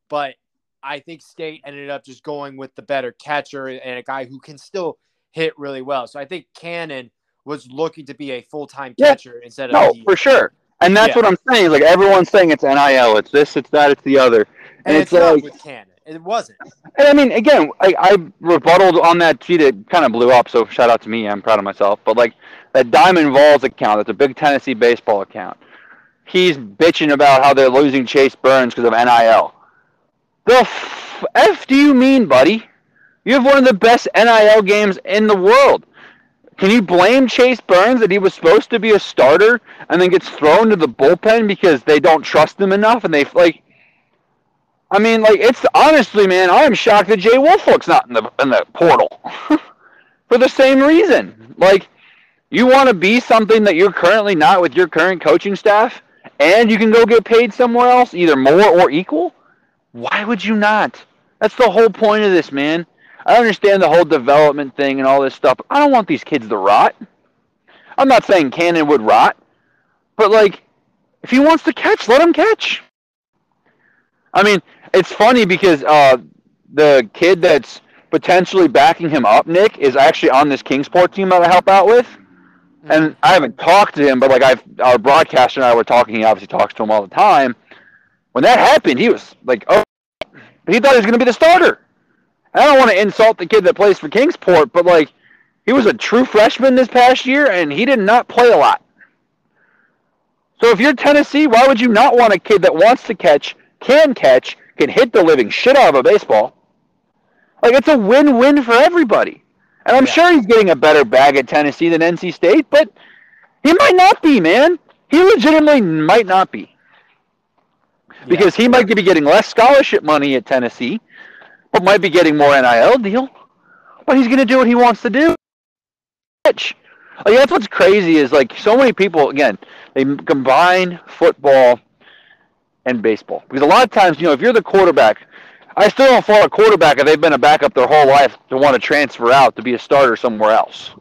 but I think State ended up just going with the better catcher and a guy who can still hit really well. So I think Cannon was looking to be a full time yeah. catcher instead of no, for sure. And that's yeah. what I'm saying. Like everyone's saying, it's NIL, it's this, it's that, it's the other, and, and it's, it's like with Cannon. It wasn't. And I mean, again, I, I rebutted on that tweet. It kind of blew up. So shout out to me. I'm proud of myself. But like that Diamond Vols account, that's a big Tennessee baseball account. He's bitching about how they're losing Chase Burns because of NIL. The f-, f do you mean, buddy? You have one of the best NIL games in the world. Can you blame Chase Burns that he was supposed to be a starter and then gets thrown to the bullpen because they don't trust him enough and they like I mean, like it's honestly, man, I am shocked that Jay Woolfolk's not in the in the portal [LAUGHS] for the same reason. Like, you want to be something that you're currently not with your current coaching staff, and you can go get paid somewhere else, either more or equal. Why would you not? That's the whole point of this, man. I understand the whole development thing and all this stuff. I don't want these kids to rot. I'm not saying Cannon would rot, but like, if he wants to catch, let him catch. I mean, it's funny because uh, the kid that's potentially backing him up, Nick, is actually on this Kingsport team that I help out with. And I haven't talked to him, but like I've our broadcaster and I were talking. He obviously talks to him all the time. When that happened, he was like, "Oh," but he thought he was going to be the starter. I don't want to insult the kid that plays for Kingsport, but like he was a true freshman this past year, and he did not play a lot. So if you're Tennessee, why would you not want a kid that wants to catch, can catch, can hit the living shit out of a baseball. Like it's a win-win for everybody. And I'm yeah. sure he's getting a better bag at Tennessee than NC State, but he might not be, man. He legitimately might not be. Because yeah. he might be getting less scholarship money at Tennessee, but might be getting more NIL deal. But he's going to do what he wants to do. Like that's what's crazy is like so many people again they combine football and baseball. Because a lot of times, you know, if you're the quarterback, I still don't fault a quarterback if they've been a backup their whole life to want to transfer out to be a starter somewhere else.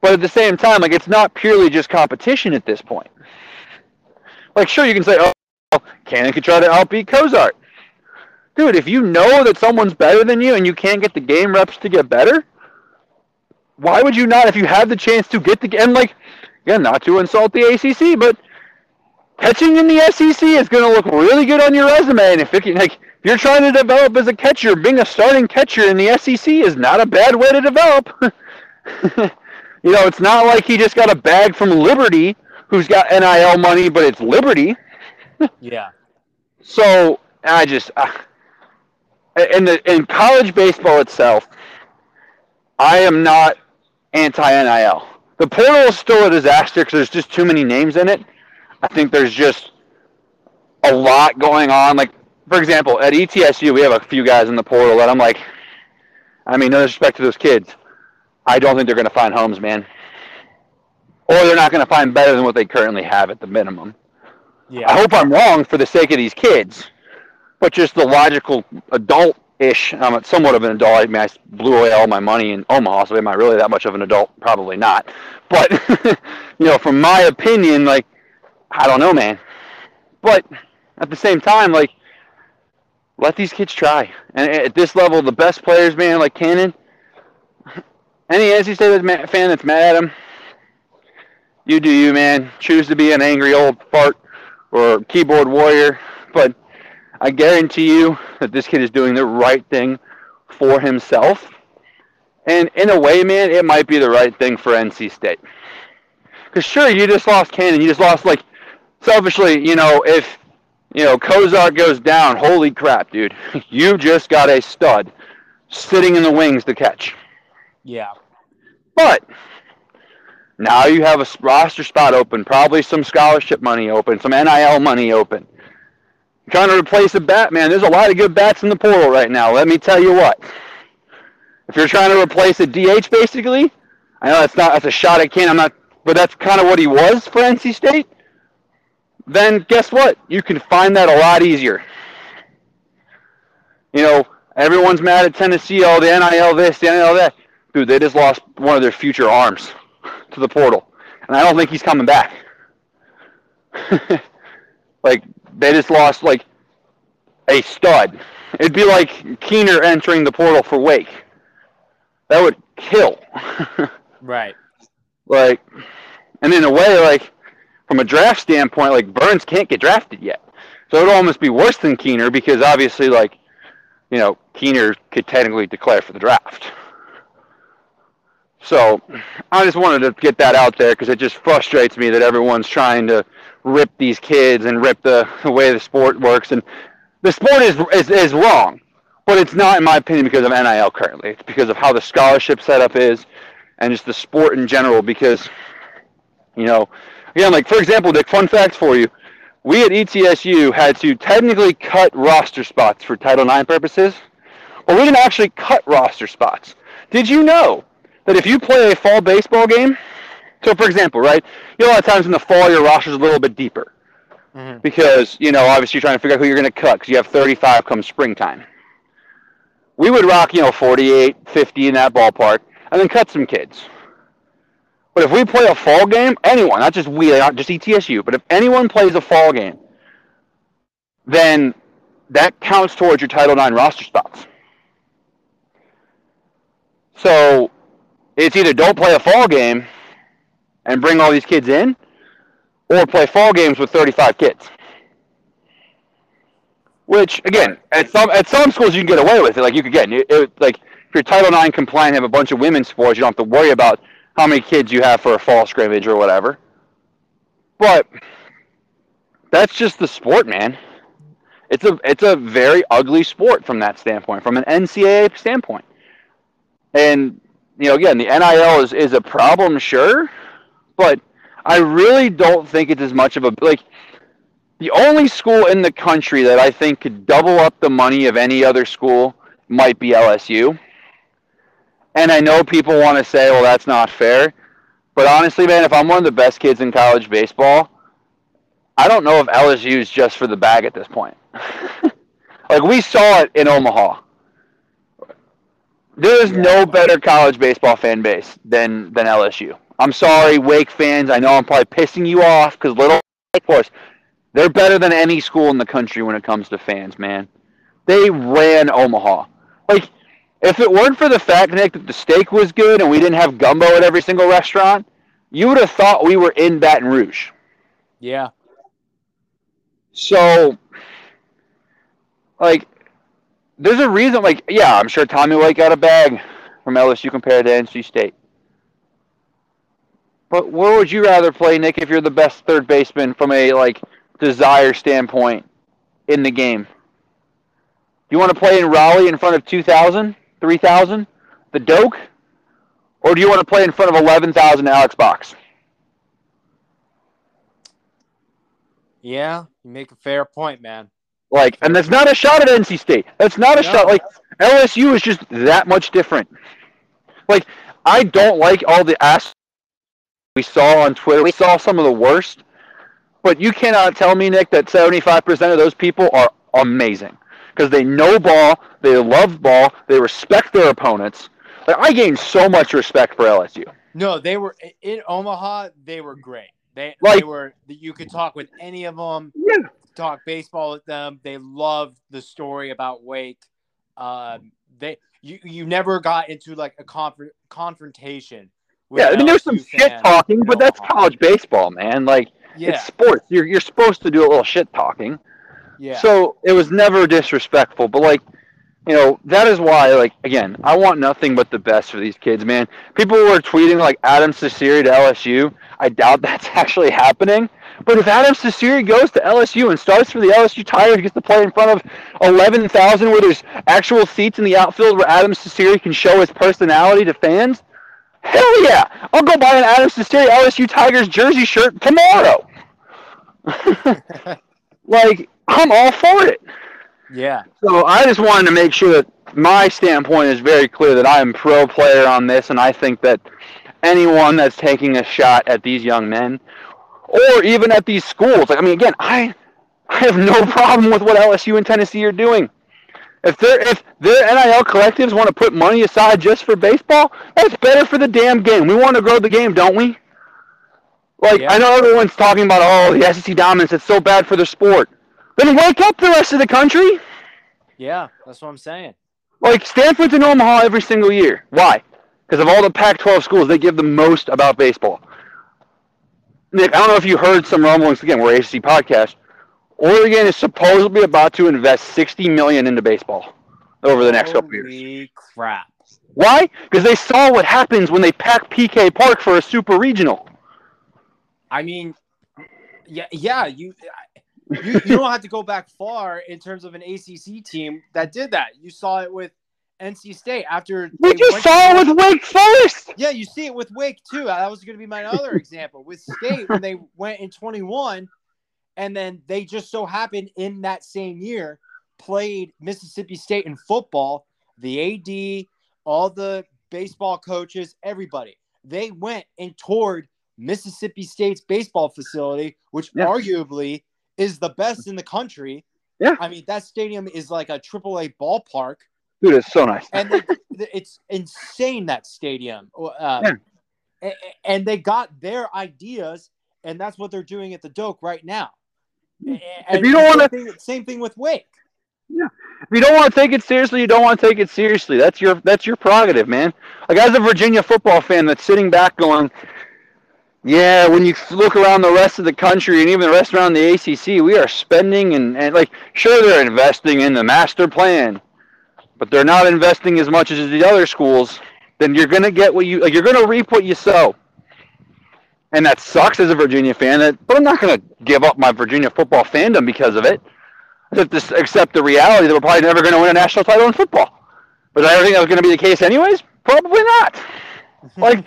But at the same time, like it's not purely just competition at this point. Like, sure, you can say, "Oh, Cannon could try to outbeat Cozart." Dude, if you know that someone's better than you and you can't get the game reps to get better, why would you not? If you have the chance to get the and like, again, not to insult the ACC, but catching in the SEC is going to look really good on your resume. And if, it, like, if you're trying to develop as a catcher, being a starting catcher in the SEC is not a bad way to develop. [LAUGHS] you know, it's not like he just got a bag from Liberty, who's got NIL money, but it's Liberty. [LAUGHS] yeah. So I just, uh, in the in college baseball itself, I am not anti NIL. The portal is still a disaster because there's just too many names in it. I think there's just a lot going on. Like, for example, at ETSU, we have a few guys in the portal that I'm like, I mean, no disrespect to those kids. I don't think they're going to find homes, man. Or they're not going to find better than what they currently have at the minimum. Yeah. I hope I'm wrong for the sake of these kids, but just the logical adult ish. I'm somewhat of an adult. I mean, I blew away all my money in Omaha, so am I really that much of an adult? Probably not. But [LAUGHS] you know, from my opinion, like I don't know, man. But at the same time, like, let these kids try. And at this level, the best players, man, like Cannon, any NC State fan that's mad at him, you do you, man. Choose to be an angry old fart or keyboard warrior, but I guarantee you that this kid is doing the right thing for himself. And in a way, man, it might be the right thing for NC State. Because sure, you just lost Cannon. You just lost, like, selfishly, you know, if, you know, Cozart goes down, holy crap, dude. [LAUGHS] You just got a stud sitting in the wings to catch. Yeah. But now you have a roster spot open, probably some scholarship money open, some NIL money open. Trying to replace a bat, man. There's a lot of good bats in the portal right now. Let me tell you what. If you're trying to replace a DH, basically, I know that's not that's a shot at Ken. I'm not, but that's kind of what he was for NC State. Then guess what? You can find that a lot easier. You know, everyone's mad at Tennessee. Oh, the NIL this, the NIL that. Dude, they just lost one of their future arms [LAUGHS] to the portal, and I don't think he's coming back. [LAUGHS] like they just lost like a stud. It'd be like Keener entering the portal for Wake. That would kill. [LAUGHS] right. Like, and in a way, like from a draft standpoint, like Burns can't get drafted yet, so it would almost be worse than Keener because obviously, like, you know, Keener could technically declare for the draft. So I just wanted to get that out there because it just frustrates me that everyone's trying to rip these kids and rip the, the way the sport works. And the sport is, is, is wrong, but it's not, in my opinion, because of NIL currently. It's because of how the scholarship setup is and just the sport in general. Because, you know, again, like for example, Dick, fun fact for you. We at ETSU had to technically cut roster spots for Title IX purposes, but we didn't actually cut roster spots. Did you know that if you play a fall baseball game, so for example, right, you know, a lot of times in the fall your roster's a little bit deeper mm-hmm. because you know obviously you're trying to figure out who you're going to cut because you have 35 come springtime. We would rock you know 48, 50 in that ballpark, and then cut some kids. But if we play a fall game, anyone, not just we, not just ETSU, but if anyone plays a fall game, then that counts towards your Title IX roster spots. So it's either don't play a fall game and bring all these kids in, or play fall games with 35 kids. Which again, at some at some schools you can get away with it. Like you could get it, it, like if you're Title IX compliant, have a bunch of women's sports, you don't have to worry about how many kids you have for a fall scrimmage or whatever. But that's just the sport, man. It's a it's a very ugly sport from that standpoint, from an NCAA standpoint. And you know, again, the NIL is, is a problem, sure, but I really don't think it's as much of a like the only school in the country that I think could double up the money of any other school might be LSU. And I know people want to say, well, that's not fair. But honestly, man, if I'm one of the best kids in college baseball, I don't know if LSU is just for the bag at this point. [LAUGHS] like, we saw it in Omaha. There is no better college baseball fan base than than LSU. I'm sorry, Wake fans. I know I'm probably pissing you off because little Wake Forest, they're better than any school in the country when it comes to fans, man. They ran Omaha. Like, if it weren't for the fact, Nick, that the steak was good and we didn't have gumbo at every single restaurant, you would have thought we were in Baton Rouge. Yeah. So, like, there's a reason. Like, yeah, I'm sure Tommy White got a bag from LSU compared to NC State. But where would you rather play, Nick, if you're the best third baseman from a like desire standpoint in the game? Do you want to play in Raleigh in front of 2,000, 3,000, the Doak? Or do you want to play in front of 11,000 Alex Box? Yeah, you make a fair point, man. Like, and that's not a shot at NC State. That's not a no. shot. Like, LSU is just that much different. Like, I don't like all the ass we saw on Twitter. We saw some of the worst. But you cannot tell me, Nick, that 75% of those people are amazing. Because they know ball, they love ball, they respect their opponents. Like, I gained so much respect for LSU. No, they were in Omaha. They were great. They, like, they were. You could talk with any of them. Yeah talk baseball with them. They loved the story about Wake. Um, they you you never got into like a conf- confrontation. Yeah, I mean, there's some shit talking, but that's college baseball, man. Like Yeah, it's sports. You're you're supposed to do a little shit talking. yeah, So it was never disrespectful, but like, you know, that is why, like, again, I want nothing but the best for these kids, man. People were tweeting like Adam Cecere to LSU. I doubt that's [LAUGHS] actually happening. But if Adam Cecere goes to LSU and starts for the LSU Tigers, gets to play in front of eleven thousand, where there's actual seats in the outfield where Adam Cecere can show his personality to fans. Hell yeah! I'll go buy an Adam Cecere LSU Tigers jersey shirt tomorrow. [LAUGHS] like, I'm all for it. yeah, So I just wanted to make sure that my standpoint is very clear that I am pro player on this, and I think that anyone that's taking a shot at these young men, or even at these schools, like I mean, again, I I have no [LAUGHS] problem with what LSU and Tennessee are doing. If their if their NIL collectives want to put money aside just for baseball, that's better for the damn game. We want to grow the game, don't we? Like Yeah. I know everyone's talking about oh the SEC dominance, it's so bad for the sport. Then wake up the rest of the country. yeah. That's what I'm saying. Like Stanford's in Omaha every single year. Why? Because of all the Pac-12 schools, they give the most about baseball. Nick, I don't know if you heard some rumblings again. We're ACC podcast. Oregon is supposedly about to invest 60 million into baseball over the next couple years. Holy crap! Why? Because they saw what happens when they pack PK Park for a super regional. I mean, yeah, yeah. You, you, you don't have to go back far in terms of an ACC team that did that. You saw it with NC State after We just saw it with Wake Forest. Yeah, you see it with Wake too. That was going to be my other example with State when they went in 21, and then they just so happened in that same year played Mississippi State in football. The AD, all the baseball coaches, everybody, they went and toured Mississippi State's baseball facility, which Yeah. arguably is the best in the country. Yeah. I mean that stadium is like a AAA ballpark Dude, it's so nice. and they, it's insane that stadium. Uh, Yeah. And they got their ideas, and that's what they're doing at the Doak right now. And you don't wanna- thing- same thing with Wake. Yeah. If you don't want to take it seriously, you don't want to take it seriously. That's your that's your prerogative, man. Like as a Virginia football fan that's sitting back going, yeah, when you look around the rest of the country and even the rest around the ACC, we are spending and, and like sure they're investing in the master plan, but they're not investing as much as the other schools. Then you're gonna get what you like. You're gonna reap what you sow, and that sucks as a Virginia fan. But I'm not gonna give up my Virginia football fandom because of it. I have to accept the reality that we're probably never going to win a national title in football. But I don't think that was going to be the case anyways? Probably not. [LAUGHS] Like,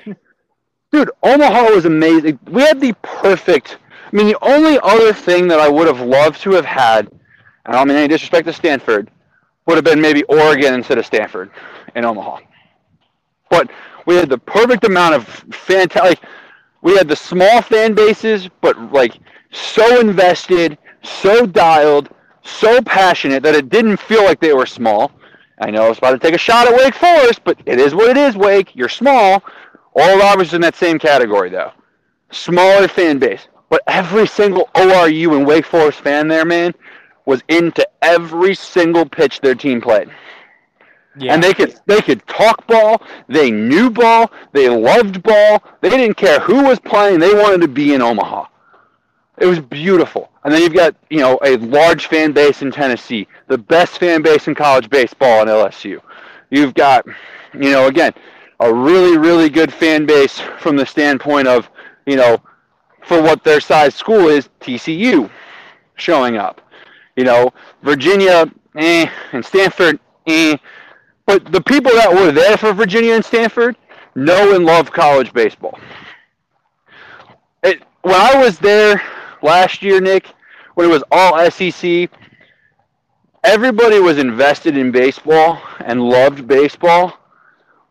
dude, Omaha was amazing. We had the perfect. I mean, the only other thing that I would have loved to have had, and I don't mean any disrespect to Stanford, would have been maybe Oregon instead of Stanford in Omaha. But we had the perfect amount of fantastic. We had the small fan bases, but like so invested, so dialed, so passionate that it didn't feel like they were small. I know I was about to take a shot at Wake Forest, but it is what it is, Wake. You're small. Oral Roberts is in that same category, though. Smaller fan base. But every single ORU and Wake Forest fan there, man, was into every single pitch their team played. Yeah. And they could they could talk ball, they knew ball, they loved ball, they didn't care who was playing, they wanted to be in Omaha. It was beautiful. And then you've got, you know, a large fan base in Tennessee, the best fan base in college baseball in LSU. You've got, you know, again, a really, really good fan base from the standpoint of, you know, for what their size school is, TCU showing up. You know, Virginia, eh, and Stanford, eh. But the people that were there for Virginia and Stanford know and love college baseball. It, when I was there last year, Nick, when it was all SEC, everybody was invested in baseball and loved baseball.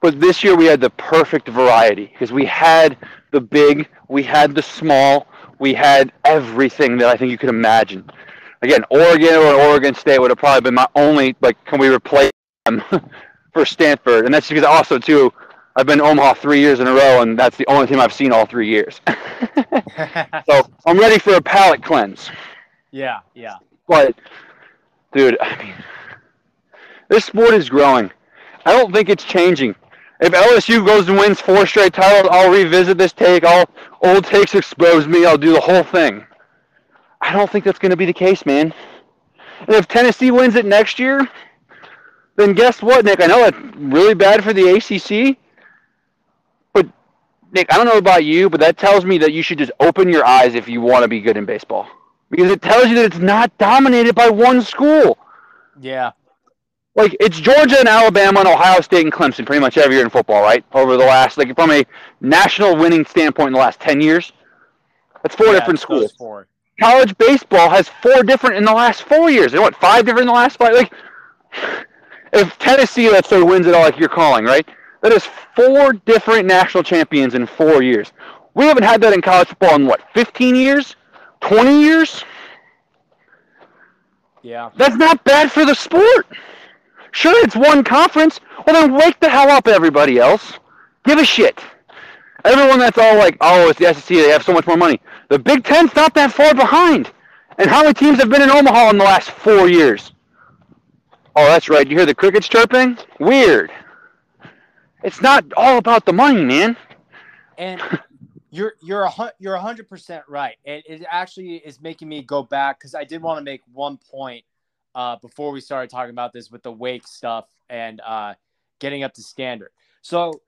But this year we had the perfect variety because we had the big, we had the small, we had everything that I think you could imagine. Again, Oregon or Oregon State would have probably been my only like, can we replace them [LAUGHS] for Stanford? And that's because also too, I've been to Omaha three years in a row, and that's the only team I've seen all three years. [LAUGHS] so [LAUGHS] I'm ready for a palate cleanse. yeah, yeah. But, dude, I mean, this sport is growing. I don't think it's changing. If LSU goes and wins four straight titles, I'll revisit this take. All old takes expose me. I'll do the whole thing. I don't think that's going to be the case, man. And if Tennessee wins it next year, then guess what, Nick? I know that's really bad for the ACC, but Nick, I don't know about you, but that tells me that you should just open your eyes if you want to be good in baseball because it tells you that it's not dominated by one school. Yeah. Like it's Georgia and Alabama and Ohio State and Clemson pretty much every year in football, right? Over the last like from a national winning standpoint in the last ten years. That's four Yeah, different schools. four. College baseball has four different in the last four years. And what, five different in the last five? Like if Tennessee, let's say, wins it all like you're calling, right? That is four different national champions in four years. We haven't had that in college football in what, 15 years? 20 years? Yeah. That's not bad for the sport. Sure, it's one conference. Well, then wake the hell up, everybody else. Give a shit. Everyone that's all like, oh, it's the SEC, they have so much more money. The Big Ten's not that far behind. And how many teams have been in Omaha in the last four years? Oh, that's right. You hear the crickets chirping? Weird. It's not all about the money, man. And you're you're a you're hundred percent right. And it actually is making me go back because I did want to make one point uh, before we started talking about this with the wake stuff and uh, getting up to standard. So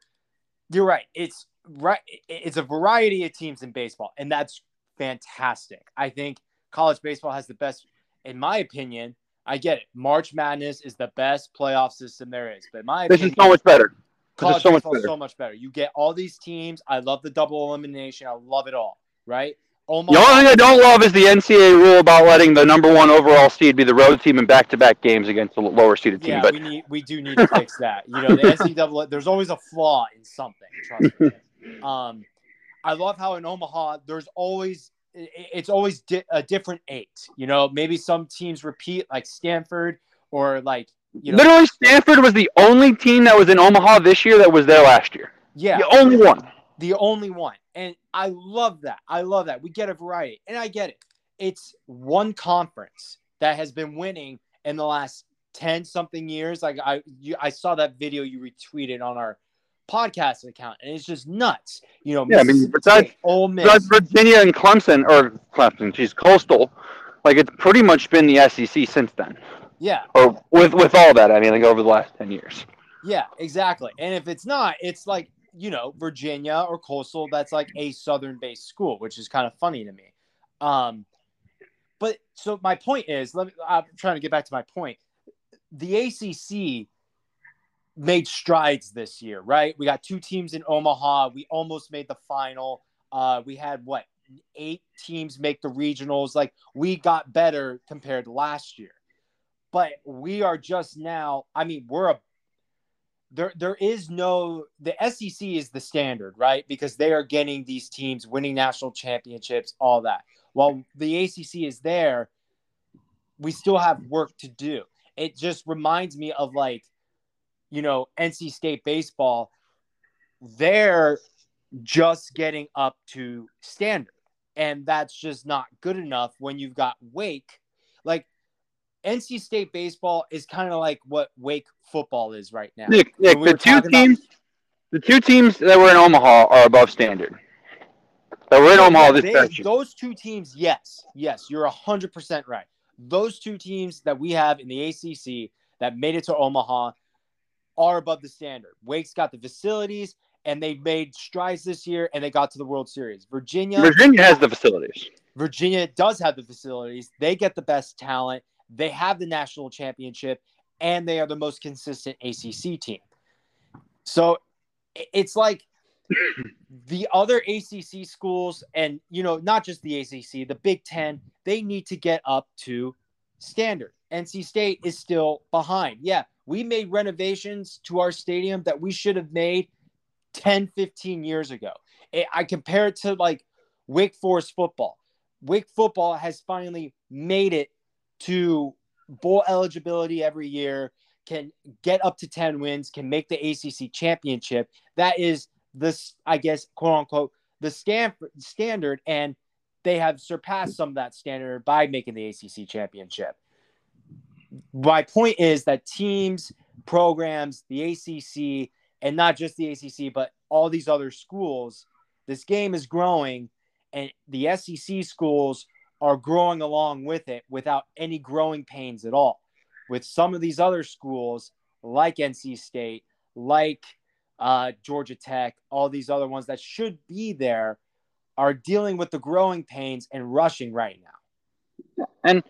you're right. It's right. It's a variety of teams in baseball, and that's fantastic. I think college baseball has the best, in my opinion. I get it. March Madness is the best playoff system there is, but my This opinion, is so much better. College so much better. so much better. You get all these teams. I love the double elimination. I love it all. Right? The only thing I don't love is the NCAA rule about letting the number one overall seed be the road team in back-to-back games against the lower seeded team. yeah, but we need we do need to fix that. You know, the [LAUGHS] NCAA. There's always a flaw in something. Trust me. [LAUGHS] Um, I love how in Omaha there's always it's always di- a different eight. You know, maybe some teams repeat like Stanford or like you know, literally, Stanford was the only team that was in Omaha this year that was there last year. yeah, The only one. the only one. And I love that. I love that. We get a variety. And I get it. It's one conference that has been winning in the last 10 something years. Like I you, I saw that video you retweeted on our podcast account and it's just nuts. You know, Yeah, I mean, besides- Ole Miss. Besides Virginia and Clemson, or Clemson, she's Coastal, like it's pretty much been the SEC since then. yeah, Or with with all that, I mean, like over the last ten years. yeah, exactly. And if it's not, it's like, you know, Virginia or Coastal, that's like a southern based school, which is kind of funny to me. Um, but so my point is, let me, I'm trying to get back to my point. The ACC made strides this year, right? We got two teams in Omaha. We almost made the final. Uh, we had what eight teams make the regionals. Like we got better compared to last year, but we are just now. I mean, we're a there. There is no the SEC is the standard, right? Because they are getting these teams winning national championships, all that. While the ACC is there, we still have work to do. It just reminds me of like, you know, NC State baseball. They're just getting up to standard. And that's just not good enough when you've got Wake. Like NC State baseball is kind of like what Wake football is right now. Nick, Nick, we the two talking about- teams, the two teams that were in Omaha are above standard. That were in Omaha this they- year. those two teams, yes, yes, you're hundred percent right. Those two teams that we have in the ACC that made it to Omaha are above the standard. Wake's got the facilities, and they made strides this year, and they got to the World Series. Virginia, Virginia has the facilities. Virginia does have the facilities. They get the best talent. They have the national championship, and they are the most consistent ACC team. So it's like [CLEARS THROAT] the other ACC schools, and you know, not just the ACC, the Big Ten, they need to get up to standard. NC State is still behind. Yeah, we made renovations to our stadium that we should have made 10, 15 years ago. I- compare it to like Wake Forest football. Wake football has finally made it to bowl eligibility every year, can get up to 10 wins, can make the ACC championship. That is this, I guess, quote unquote, the Stanford standard. And they have surpassed some of that standard by making the ACC championship. My point is that teams programs, the ACC, and not just the ACC, but all these other schools, this game is growing, and the SEC schools are growing along with it without any growing pains at all. With some of these other schools, like NC State, like uh, Georgia Tech, all these other ones that should be there, are dealing with the growing pains and rushing right now. And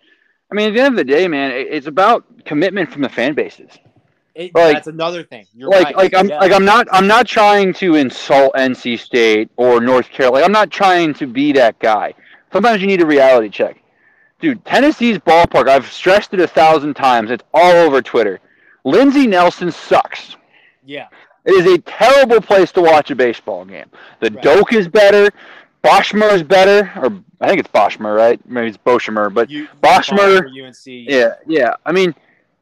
I mean, at the end of the day, man, it's about commitment from the fan bases. It, like, that's another thing. You're like, right. like I'm Yeah. like I'm not I'm not trying to insult NC State or North Carolina. Like, I'm not trying to be that guy. Sometimes you need a reality check, dude. Tennessee's ballpark. I've stressed it a thousand times. It's all over Twitter. Lindsey Nelson sucks. yeah, It is a terrible place to watch a baseball game. The Right. Doak is better. Boschmer is better, or I think it's Boschmer, right? Maybe it's Boschmer, but you, Boschmer- UNC. yeah, yeah. I mean,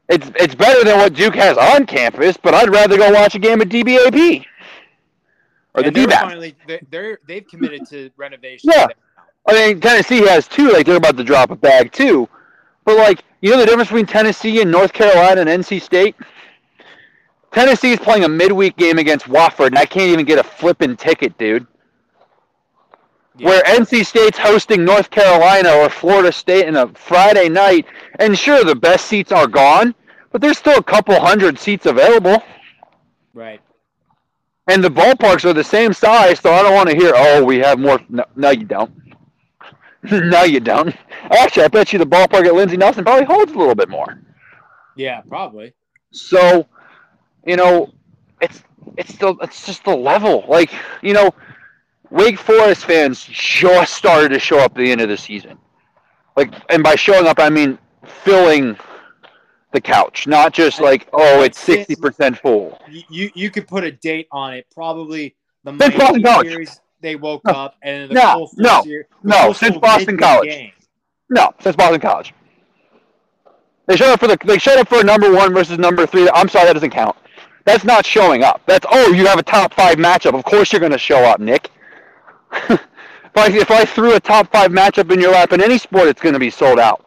it's it's better than what Duke has on campus, but I'd rather go watch a game at DBAP or the And they're DBAP. finally they're, they've committed to [LAUGHS] renovation. Yeah. I mean, Tennessee has two. Like they're about to drop a bag too, but like you know the difference between Tennessee and North Carolina and NC State. Tennessee is playing a midweek game against Wofford, and I can't even get a flipping ticket, dude. Yeah. Where NC State's hosting North Carolina or Florida State in a Friday night, and sure the best seats are gone, but there's still a couple hundred seats available. Right. And the ballparks are the same size, so I don't want to hear, oh, we have more. No, no you don't. [LAUGHS] no, you don't. Actually, I bet you the ballpark at Lindsey Nelson probably holds a little bit more. Yeah, probably. So, you know, it's it's the it's just the level. Like, you know, Wake Forest fans just started to show up at the end of the season. Like, and by showing up, I mean filling the couch, not just like, oh, it's sixty percent full. You, you could put a date on it. Probably the Since Boston Miami College. series they woke No. up and the No, no, series, the no, since Boston College. game. No, since Boston College. They showed up for the they showed up for number one versus number three. I'm sorry, that doesn't count. That's not showing up. That's oh, you have a top five matchup. Of course you're going to show up, Nick. If I if I threw a top five matchup in your lap in any sport, it's going to be sold out.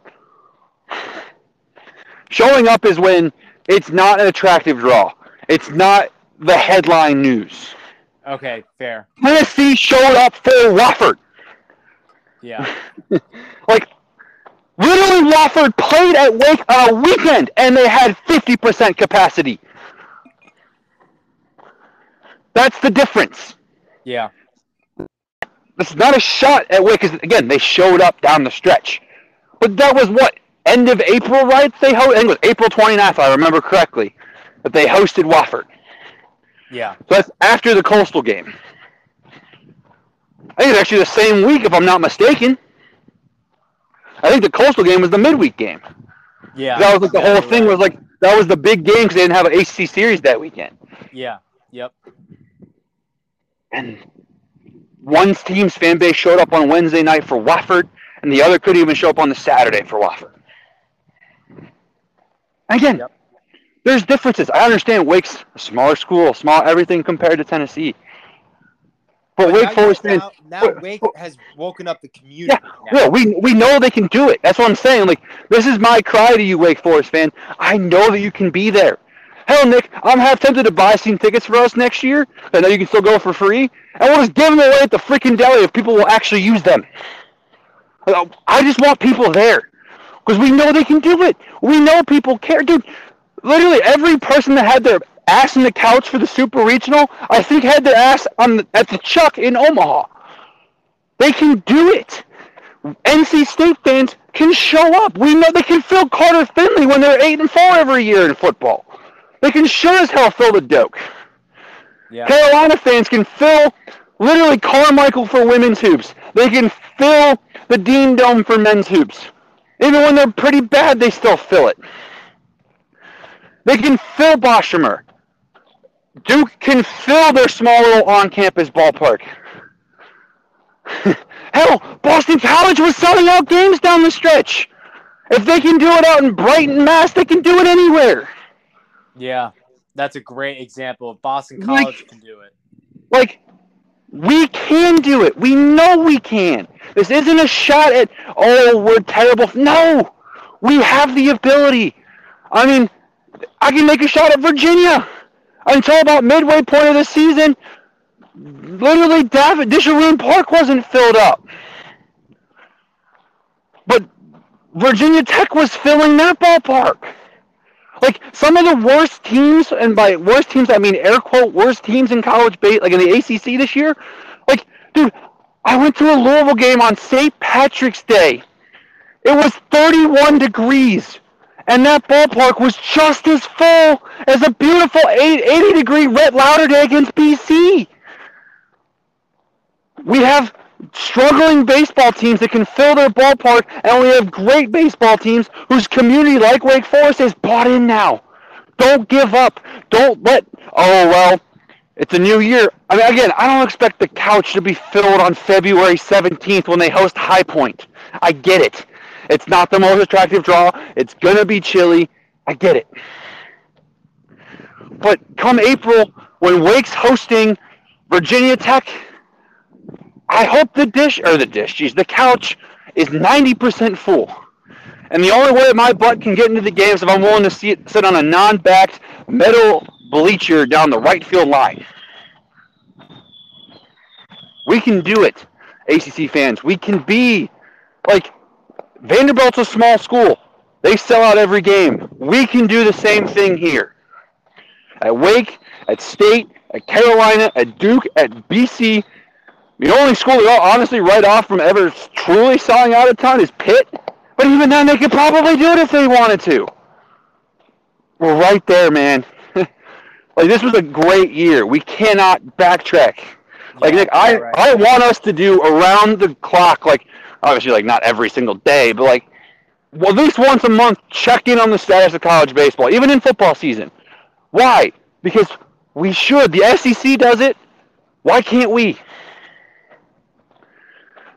Showing up is when it's not an attractive draw. It's not the headline news. Okay, fair. Tennessee showed up for Wofford. Yeah. [LAUGHS] Like, literally, Wofford played at Wake on a weekend, and they had 50% capacity. That's the difference. Yeah. This is not a shot at Wake, because, again, they showed up down the stretch. But that was what? End of April, right? They ho- I think it was April 29th, if I remember correctly, that they hosted Wofford. Yeah. So that's after the Coastal game. I think it's actually the same week, if I'm not mistaken. I think the Coastal game was the midweek game. Yeah. that was like the whole thing was like that was the big game because they didn't have an ACC series that weekend. Yeah. Yep. And one team's fan base showed up on Wednesday night for Wofford, and the other couldn't even show up on the Saturday for Wofford. Again, Yep. there's differences. I understand Wake's a smaller school, small everything compared to Tennessee. But, But Wake now- Forest fans, now, now Wake has woken up the community. Yeah, now. yeah, we we know they can do it. That's what I'm saying. Like, this is my cry to you, Wake Forest fan. I know that you can be there. Hell, Nick, I'm half tempted to buy some tickets for us next year. I know you can still go for free, and we'll just give them away at the freaking deli if people will actually use them. Uh, I just want people there because we know they can do it. We know people care, dude. Literally every person that had their ass in the couch for the Super Regional, I think had their ass on the, at the Chuck in Omaha. They can do it. NC State fans can show up. We know they can fill Carter Finley when they're eight and four every year in football. They can sure as hell fill the Doak. Yeah. Carolina fans can fill literally Carmichael for women's hoops. They can fill the Dean Dome for men's hoops. Even when they're pretty bad, they still fill it. They can fill Boshemer. Duke can fill their small little on-campus ballpark. [LAUGHS] Hell, Boston College was selling out games down the stretch. If they can do it out in Brighton, Mass, they can do it anywhere. Yeah. That's a great example of Boston Like- College can do it. Like, we can do it. We know we can. This isn't a shot at, oh, we're terrible. No, we have the ability. I mean, I can make a shot at Virginia. Until about midway point of the season, literally David Disharoon Park wasn't filled up. But Virginia Tech was filling that ballpark. Like some of the worst teams, and by worst teams I mean air quote worst teams in college base, like in the ACC this year. Like, dude, I went to a Louisville game on St. Patrick's Day. It was 31 degrees, and that ballpark was just as full as a beautiful 80 degree Rhett Lowder Day against BC. We have struggling baseball teams that can fill their ballpark, and we have great baseball teams whose community, like Wake Forest, is bought in now. Don't give up. Don't let, oh, well, it's a new year. I mean, again, I don't expect the couch to be filled on February 17th when they host High Point. I get it. It's not the most attractive draw. It's going to be chilly. I get it. But come April, when Wake's hosting Virginia Tech, I hope the dish or the dish, geez, the couch is 90% full. And the only way my butt can get into the game is if I'm willing to see it, sit on a non-backed metal bleacher down the right field line. We can do it, ACC fans. We can be like Vanderbilt's a small school. They sell out every game. We can do the same thing here. At Wake, at State, at Carolina, at Duke, at BC, the only school they all honestly write off from ever truly selling out a ton is Pitt. But even then, they could probably do it if they wanted to. We're right there, man. [LAUGHS] like this was a great year. We cannot backtrack. Like Nick, I right. I want us to do around the clock, like obviously like not every single day, but like well, at least once a month, check in on the status of college baseball, even in football season. Why? Because we should. The SEC does it. Why can't we?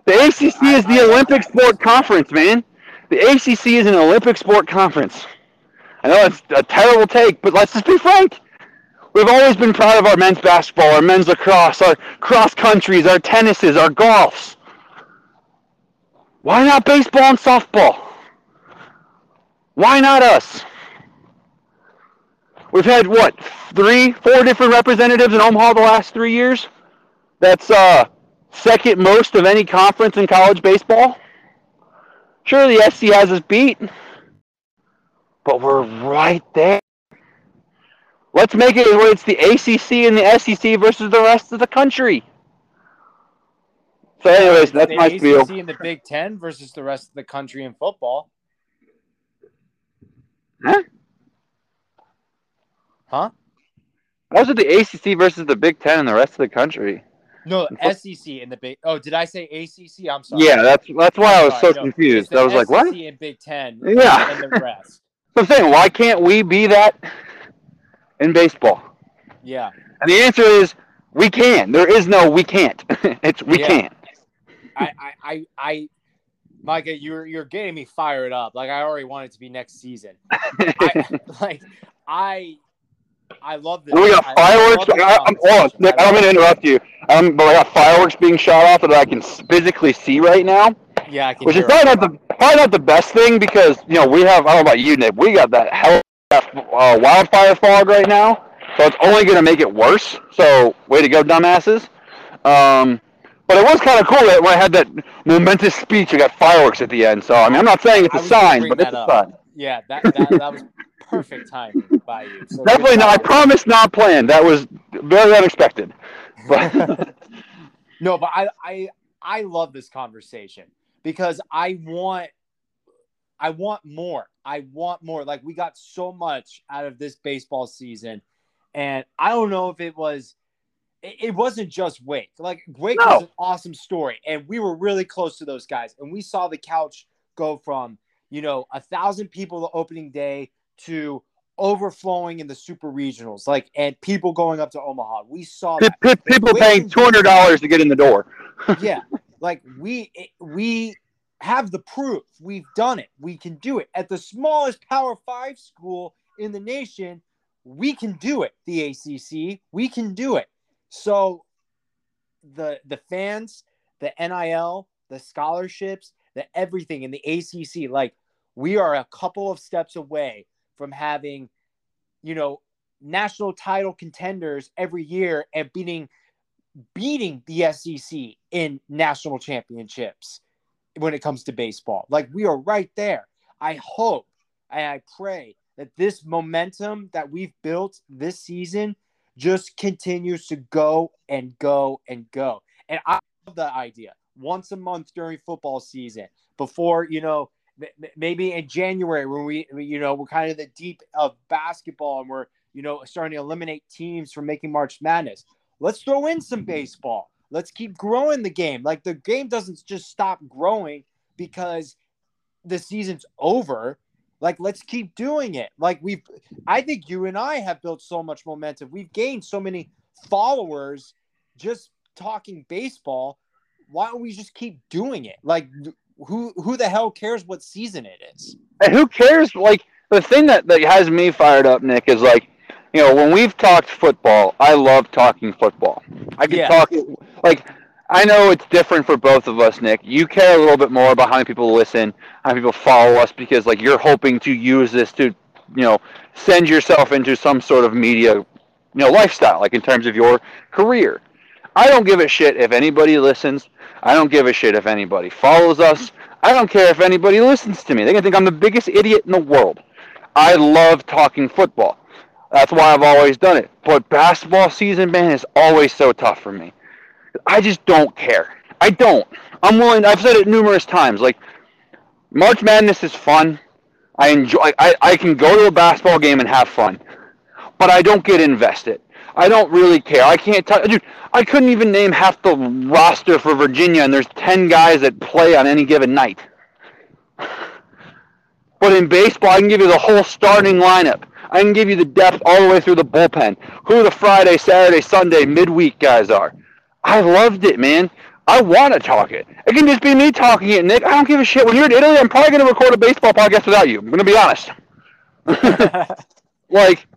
The ACC is the Olympic sport conference, man. The ACC is an Olympic sport conference. I know it's a terrible take, but let's just be frank. We've always been proud of our men's basketball, our men's lacrosse, our cross countries, our tennises, our golfs. Why not baseball and softball? Why not us? We've had what three, four different representatives in Omaha the last three years. That's uh, second most of any conference in college baseball. Sure, the SEC has us beat, but we're right there. Let's make it where it's the ACC and the SEC versus the rest of the country. So, anyways, that's the my ACC spiel. in the Big Ten versus the rest of the country in football. Huh? Huh? Was it the ACC versus the Big Ten and the rest of the country? No, [LAUGHS] SEC in the Big. Oh, did I say ACC? I'm sorry. Yeah, that's that's why I was Sorry, so no, confused. I was like, what? SEC and Big Ten. Yeah. and the rest. [LAUGHS] So I'm saying, why can't we be that in baseball? Yeah. And the answer is we can. There is no we can't. [LAUGHS] it's we Yeah. can't. I, I, I, I, Micah, you're you're getting me fired up. Like I already want it to be next season. I, like I, I love this. we got I- fireworks. I, I'm, hold on. Nick, I don't mean to interrupt you. Um, but I got fireworks being shot off that I can physically see right now. Yeah, I can which is probably it. not the probably not the best thing because you know we have. I don't know about you, Nick. We got that hell uh, wildfire fog right now, so it's only going to make it worse. So way to go, dumbasses. Um, but it was kind of cool that when I had that momentous speech, I got fireworks at the end. So I mean, I'm not saying it's a sign, but it's a sign. Yeah, that that, that was [LAUGHS] perfect timing by you. So Definitely not. I promise, not planned. That was very unexpected. [LAUGHS] But no, but I I I love this conversation because I want I want more. I want more. Like we got so much out of this baseball season, and I don't know if it was. It it wasn't just Wake. Like Wake No. was an awesome story, and we were really close to those guys. And we saw the couch go from you know a thousand people the opening day to overflowing in the super regionals, like and people going up to Omaha. We saw that. pe- people paying two hundred dollars to get in the door. [LAUGHS] yeah like we we have the proof. We've done it. We can do it. At the smallest power five school in the nation we can do it the acc we can do it. So the the fans the nil the scholarships the everything in the acc like we are a couple of steps away from having you know, national title contenders every year and beating beating the SEC in national championships when it comes to baseball. Like we are right there. I hope and I pray that this momentum that we've built this season just continues to go and go and go. And I love the idea once a month during football season before, you know, maybe in January when we, you know, we're kind of the deep of basketball and we're, you know, starting to eliminate teams from making March Madness. Let's throw in some mm-hmm. baseball. Let's keep growing the game. Like the game doesn't just stop growing because the season's over. Like let's keep doing it. Like we've I think you and I have built so much momentum. We've gained so many followers just talking baseball. Why don't we just keep doing it? Like who who the hell cares what season it is? And who cares like the thing that, that has me fired up, Nick, is like you know, when we've talked football, I love talking football. I can yeah. talk like I know it's different for both of us, Nick. You care a little bit more about how many people listen, how many people follow us, because like you're hoping to use this to, you know, send yourself into some sort of media, you know, lifestyle, like in terms of your career. I don't give a shit if anybody listens. I don't give a shit if anybody follows us. I don't care if anybody listens to me. They can think I'm the biggest idiot in the world. I love talking football. That's why I've always done it. But basketball season, man, is always so tough for me. I just don't care. I don't. I'm willing. I've said it numerous times. Like March Madness is fun. I enjoy. I, I can go to a basketball game and have fun, but I don't get invested. I don't really care. I can't tell. Dude, I couldn't even name half the roster for Virginia, and there's ten guys that play on any given night. [SIGHS] But in baseball, I can give you the whole starting lineup. I can give you the depth all the way through the bullpen. Who the Friday, Saturday, Sunday, midweek guys are. I loved it, man. I want to talk it. It can just be me talking it, Nick. I don't give a shit. When you're in Italy, I'm probably going to record a baseball podcast without you. I'm going to be honest. [LAUGHS] like,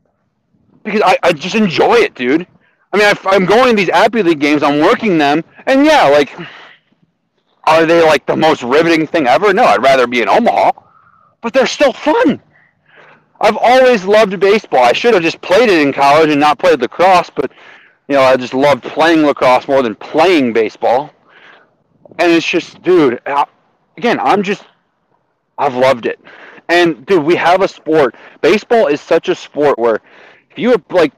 because I, I just enjoy it, dude. I mean, I, am going to these Appy League games. I'm working them, and yeah, like, are they like the most riveting thing ever? No, I'd rather be in Omaha, but they're still fun. I've always loved baseball. I should have just played it in college and not played lacrosse, but you know, I just loved playing lacrosse more than playing baseball. And it's just, dude, again, I'm just, I've loved it. And dude, we have a sport. Baseball is such a sport where if you like,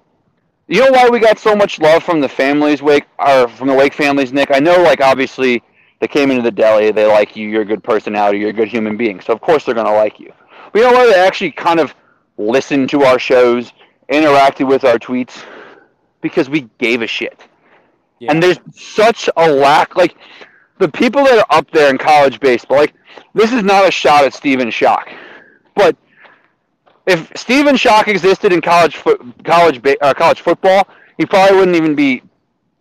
you know why we got so much love from the families, Wake, or from the Wake families, Nick? I know, like, obviously they came into the deli, they like you, you're a good personality, you're a good human being, so of course they're gonna like you. But you know why they actually kind of listened to our shows, interacted with our tweets because we gave a shit. Yeah. And there's such a lack like the people that are up there in college baseball, like this is not a shot at Stephen Schoch. But if Stephen Schoch existed in college fo- college ba- uh, college football, he probably wouldn't even be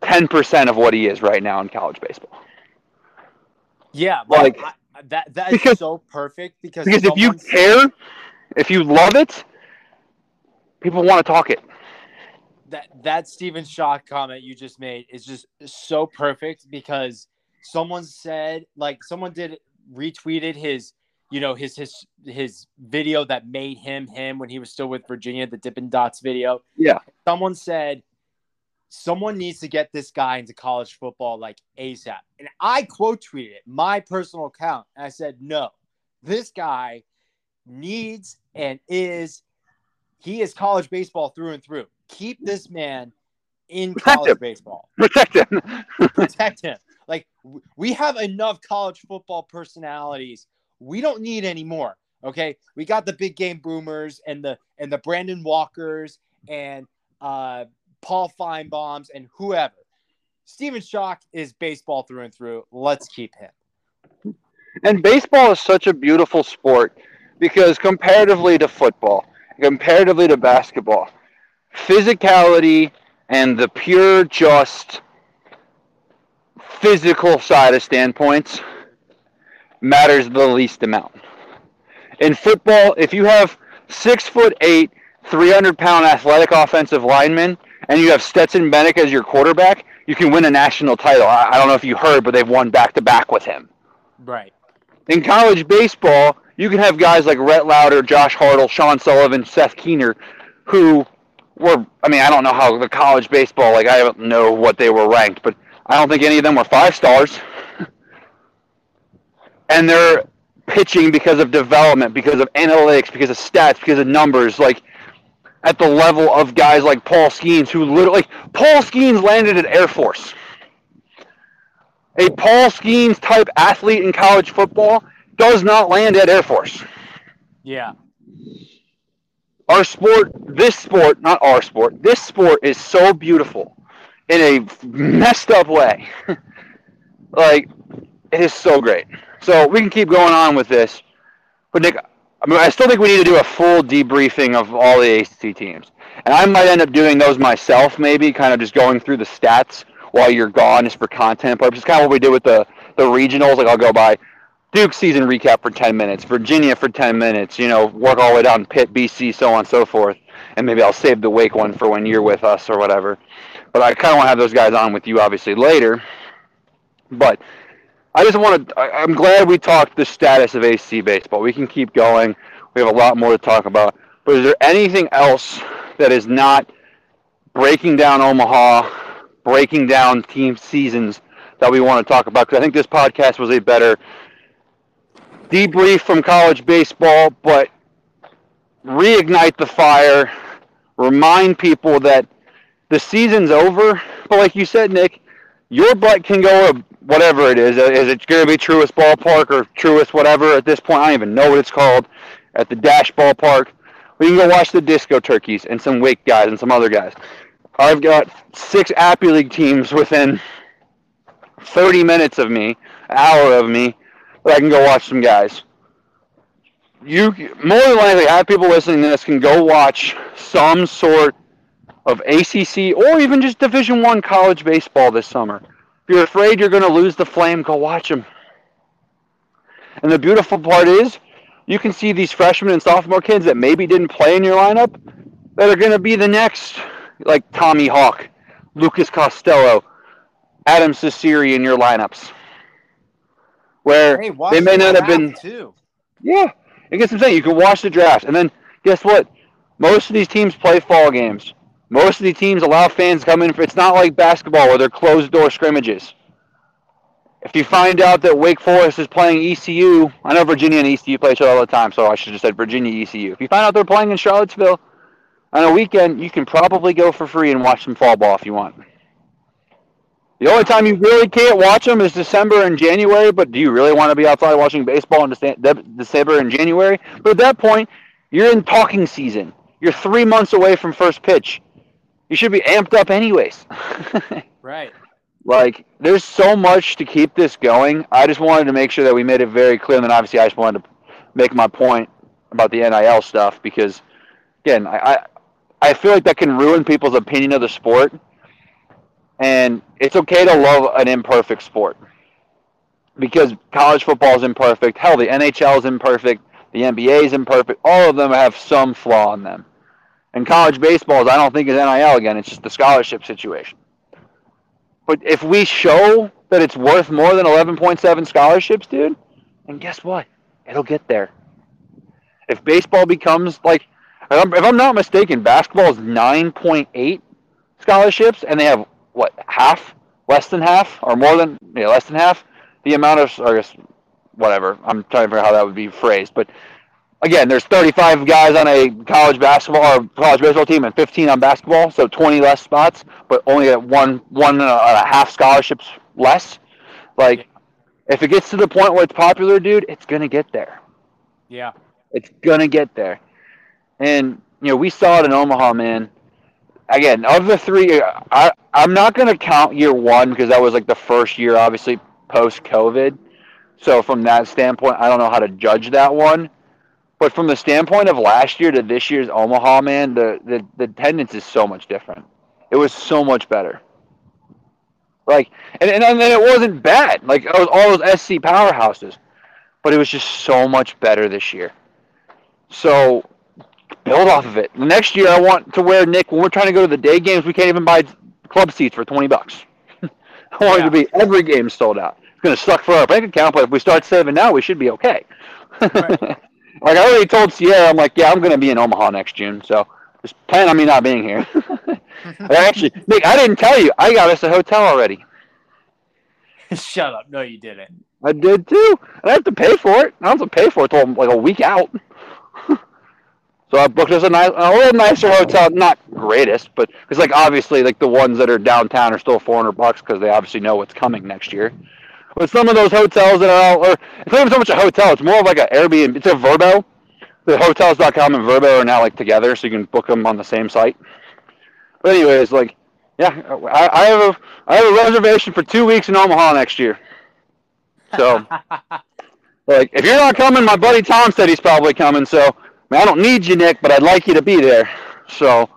10% of what he is right now in college baseball. Yeah, like I, that that is because, so perfect because because if you care, if you love it, people want to talk it. That that Stephen Schoch comment you just made is just so perfect because someone said like someone did retweeted his you know his his his video that made him him when he was still with Virginia, the Dippin' Dots video. Yeah. Someone said someone needs to get this guy into college football like ASAP. And I quote tweeted it, my personal account. And I said, no, this guy needs and is he is college baseball through and through. Keep this man in Protect college him. baseball. Protect him. Protect him. Like we have enough college football personalities. We don't need any more. Okay, we got the big game boomers and the and the Brandon Walkers and uh, Paul Finebaums and whoever. Stephen Schoch is baseball through and through. Let's keep him. And baseball is such a beautiful sport because comparatively to football, comparatively to basketball, physicality and the pure just physical side of standpoints matters the least amount. In football, if you have six foot eight, 300 pound athletic offensive linemen, and you have Stetson Bennett as your quarterback, you can win a national title. I, I don't know if you heard, but they've won back to back with him. Right. In college baseball, you can have guys like Rhett Lowder, Josh Hartle, Sean Sullivan, Seth Keener, who were. I mean, I don't know how the college baseball. Like I don't know what they were ranked, but I don't think any of them were five stars. And they're pitching because of development, because of analytics, because of stats, because of numbers. Like at the level of guys like Paul Skenes, who literally Paul Skenes landed at Air Force. A Paul Skenes type athlete in college football does not land at Air Force. Yeah. Our sport, this sport, not our sport, this sport is so beautiful in a messed up way. [LAUGHS] like, it is so great. So we can keep going on with this. But Nick, I mean, I still think we need to do a full debriefing of all the ACC teams. And I might end up doing those myself, maybe, kind of just going through the stats while you're gone just for content purposes. Kind of what we did with the, the regionals. Like, I'll go by Duke season recap for 10 minutes, Virginia for 10 minutes, you know, work all the way down Pitt, BC, so on and so forth. And maybe I'll save the Wake one for when you're with us or whatever. But I kind of want to have those guys on with you, obviously, later. But I just want to, I'm glad we talked the status of ACC baseball. We can keep going. We have a lot more to talk about. But is there anything else that is not breaking down Omaha, breaking down team seasons that we want to talk about? Because I think this podcast was a better debrief from college baseball, but reignite the fire, remind people that the season's over. But like you said, Nick, your butt can go whatever it is. Uh, is it going to be Truist Ballpark or Truist whatever at this point? I don't even know what it's called. At the Dash Ballpark. We can go watch the Disco Turkeys and some Wake guys and some other guys. I've got six Appy League teams within 30 minutes of me, hour of me, that I can go watch some guys. You more than likely I have people listening to this can go watch some sort of ACC or even just Division One college baseball this summer. If you're afraid you're going to lose the flame, go watch them. And the beautiful part is, you can see these freshmen and sophomore kids that maybe didn't play in your lineup that are going to be the next, like Tommy Hawke, Lucas Costello, Adam Cecere in your lineups. Where Hey, they may the not have been. too. Yeah, I guess I'm saying you can watch the draft, and then guess what? Most of these teams play fall games. Most of the teams allow fans to come in. For, it's not like basketball where they're closed door scrimmages. If you find out that Wake Forest is playing ECU, I know Virginia and ECU play each other all the time, so I should have said Virginia ECU. If you find out they're playing in Charlottesville on a weekend, you can probably go for free and watch some fall ball if you want. The only time you really can't watch them is December and January, but do you really want to be outside watching baseball in December and January? But at that point, you're in talking season. You're three months away from first pitch. You should be amped up anyways. [LAUGHS] Right. like, there's so much to keep this going. I just wanted to make sure that we made it very clear. And then obviously, I just wanted to make my point about the NIL stuff because, again, I, I, I feel like that can ruin people's opinion of the sport. And it's okay to love an imperfect sport because college football is imperfect. Hell, the NHL is imperfect. The NBA is imperfect. All of them have some flaw in them. And college baseball, I don't think is NIL again. It's just the scholarship situation. But if we show that it's worth more than 11.7 scholarships, dude, and guess what? It'll get there. If baseball becomes like, if I'm, not mistaken, basketball is 9.8 scholarships, and they have what half, less than half, or more than yeah, less than half the amount of, I guess, whatever. I'm trying to figure out how that would be phrased, but again, there's 35 guys on a college basketball or college baseball team and 15 on basketball, so 20 less spots, but only at one one and a half scholarships less. Like, if it gets to the point where it's popular, dude, it's gonna get there. Yeah. It's gonna get there. And you know, we saw it in Omaha, man. Again, of the three, I I'm not gonna count year one because that was like the first year, obviously post COVID. So from that standpoint, I don't know how to judge that one. But from the standpoint of last year to this year's Omaha, man, the the, the attendance is so much different. It was so much better. Like, and, and and it wasn't bad. Like it was all those SEC powerhouses, but it was just so much better this year. So build off of it. Next year, I want to wear Nick when we're trying to go to the day games. We can't even buy club seats for twenty bucks. [LAUGHS] I want it to be every game sold out. It's gonna suck for our bank account, but if we start saving now, we should be okay. Right. [LAUGHS] like I already told Sierra, I'm like, yeah, I'm gonna be in Omaha next June, so Just plan on me not being here. [LAUGHS] actually, Nick, I didn't tell you. I got us a hotel already. [LAUGHS] Shut up. No, you didn't. I did too. I have to pay for it. I don't have to pay for it until like a week out. [LAUGHS] so I booked us a nice, a little nicer hotel. Not greatest, but it's like obviously like the ones that are downtown are still four hundred bucks because they obviously know what's coming next year. But some of those hotels that are, out, or it's not even so much a hotel. It's more of like an Airbnb. It's a Vrbo. The hotels.com and Vrbo are now like together, so you can book them on the same site. But anyways, like, yeah, I, I have a I have a reservation for two weeks in Omaha next year. So, [LAUGHS] like, if you're not coming, my buddy Tom said he's probably coming. So, I, mean, I don't need you, Nick, but I'd like you to be there. So,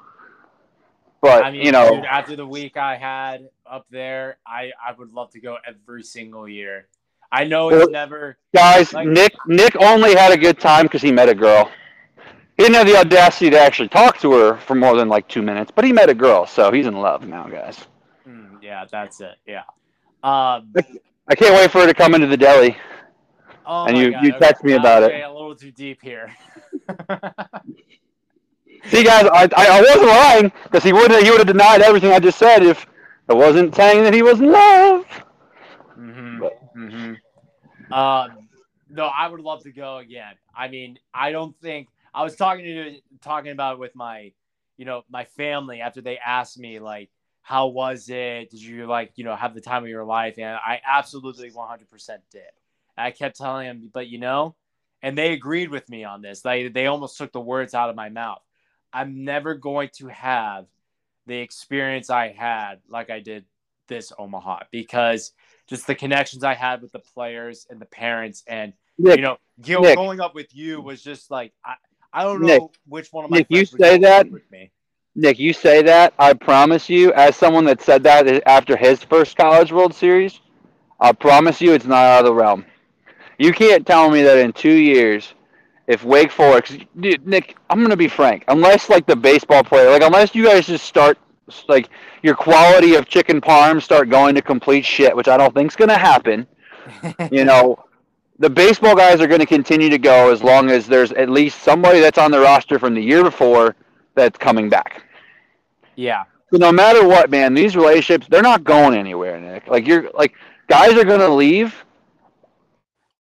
but I mean, you know, dude, after the week I had up there, I I would love to go every single year. I know it's never. guys, like- Nick Nick only had a good time because he met a girl. He didn't have the audacity to actually talk to her for more than like two minutes, but he met a girl, so he's in love now, guys. Mm, yeah, that's it. Yeah. Um. I can't wait for her to come into the deli. Oh And you- God, you okay, text me about it. okay, A little too deep here. [LAUGHS] See, guys, I, I, wasn't lying because he would he would have denied everything I just said if I wasn't saying that he was in love. hmm But- hmm Um, no, I would love to go again. I mean, I don't think I was talking to talking about it with my, you know, my family after they asked me like, how was it? Did you like, you know, have the time of your life? And I absolutely 100% did. I kept telling them, but you know, and they agreed with me on this. They they almost took the words out of my mouth. I'm never going to have the experience I had like I did this Omaha because just the connections I had with the players and the parents and Nick, you know go- Nick. going up with you was just like I, I don't know Nick. which one of my Nick, you say that? with me. Nick, you say that. I promise you, as someone that said that after his first College World Series, I promise you, it's not out of the realm. You can't tell me that in two years, if Wake Forest, dude, Nick, I'm gonna be frank. Unless like the baseball player, like unless you guys just start like your quality of chicken parm start going to complete shit, which I don't think's gonna happen. [LAUGHS] you know, the baseball guys are going to continue to go as long as there's at least somebody that's on the roster from the year before that's coming back. yeah, So no matter what, man, these relationships they're not going anywhere, Nick. Like you're like guys are going to leave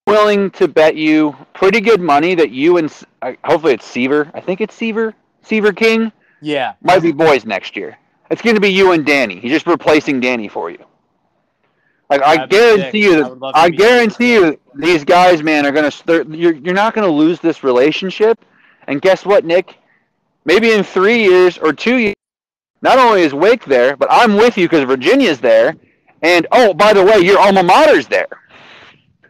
willing to bet you pretty good money that you and uh, hopefully it's Seaver. I think it's Seaver. Seaver King yeah, might be boys next year. It's going to be you and Danny. He's just replacing Danny for you. Like I guarantee sick. you, I I guarantee you, these guys, man, are gonna. You're you're not gonna lose this relationship. And guess what, Nick? Maybe in three years or two years, not only is Wake there, but I'm with you because Virginia's there. And oh, by the way, your alma mater's there.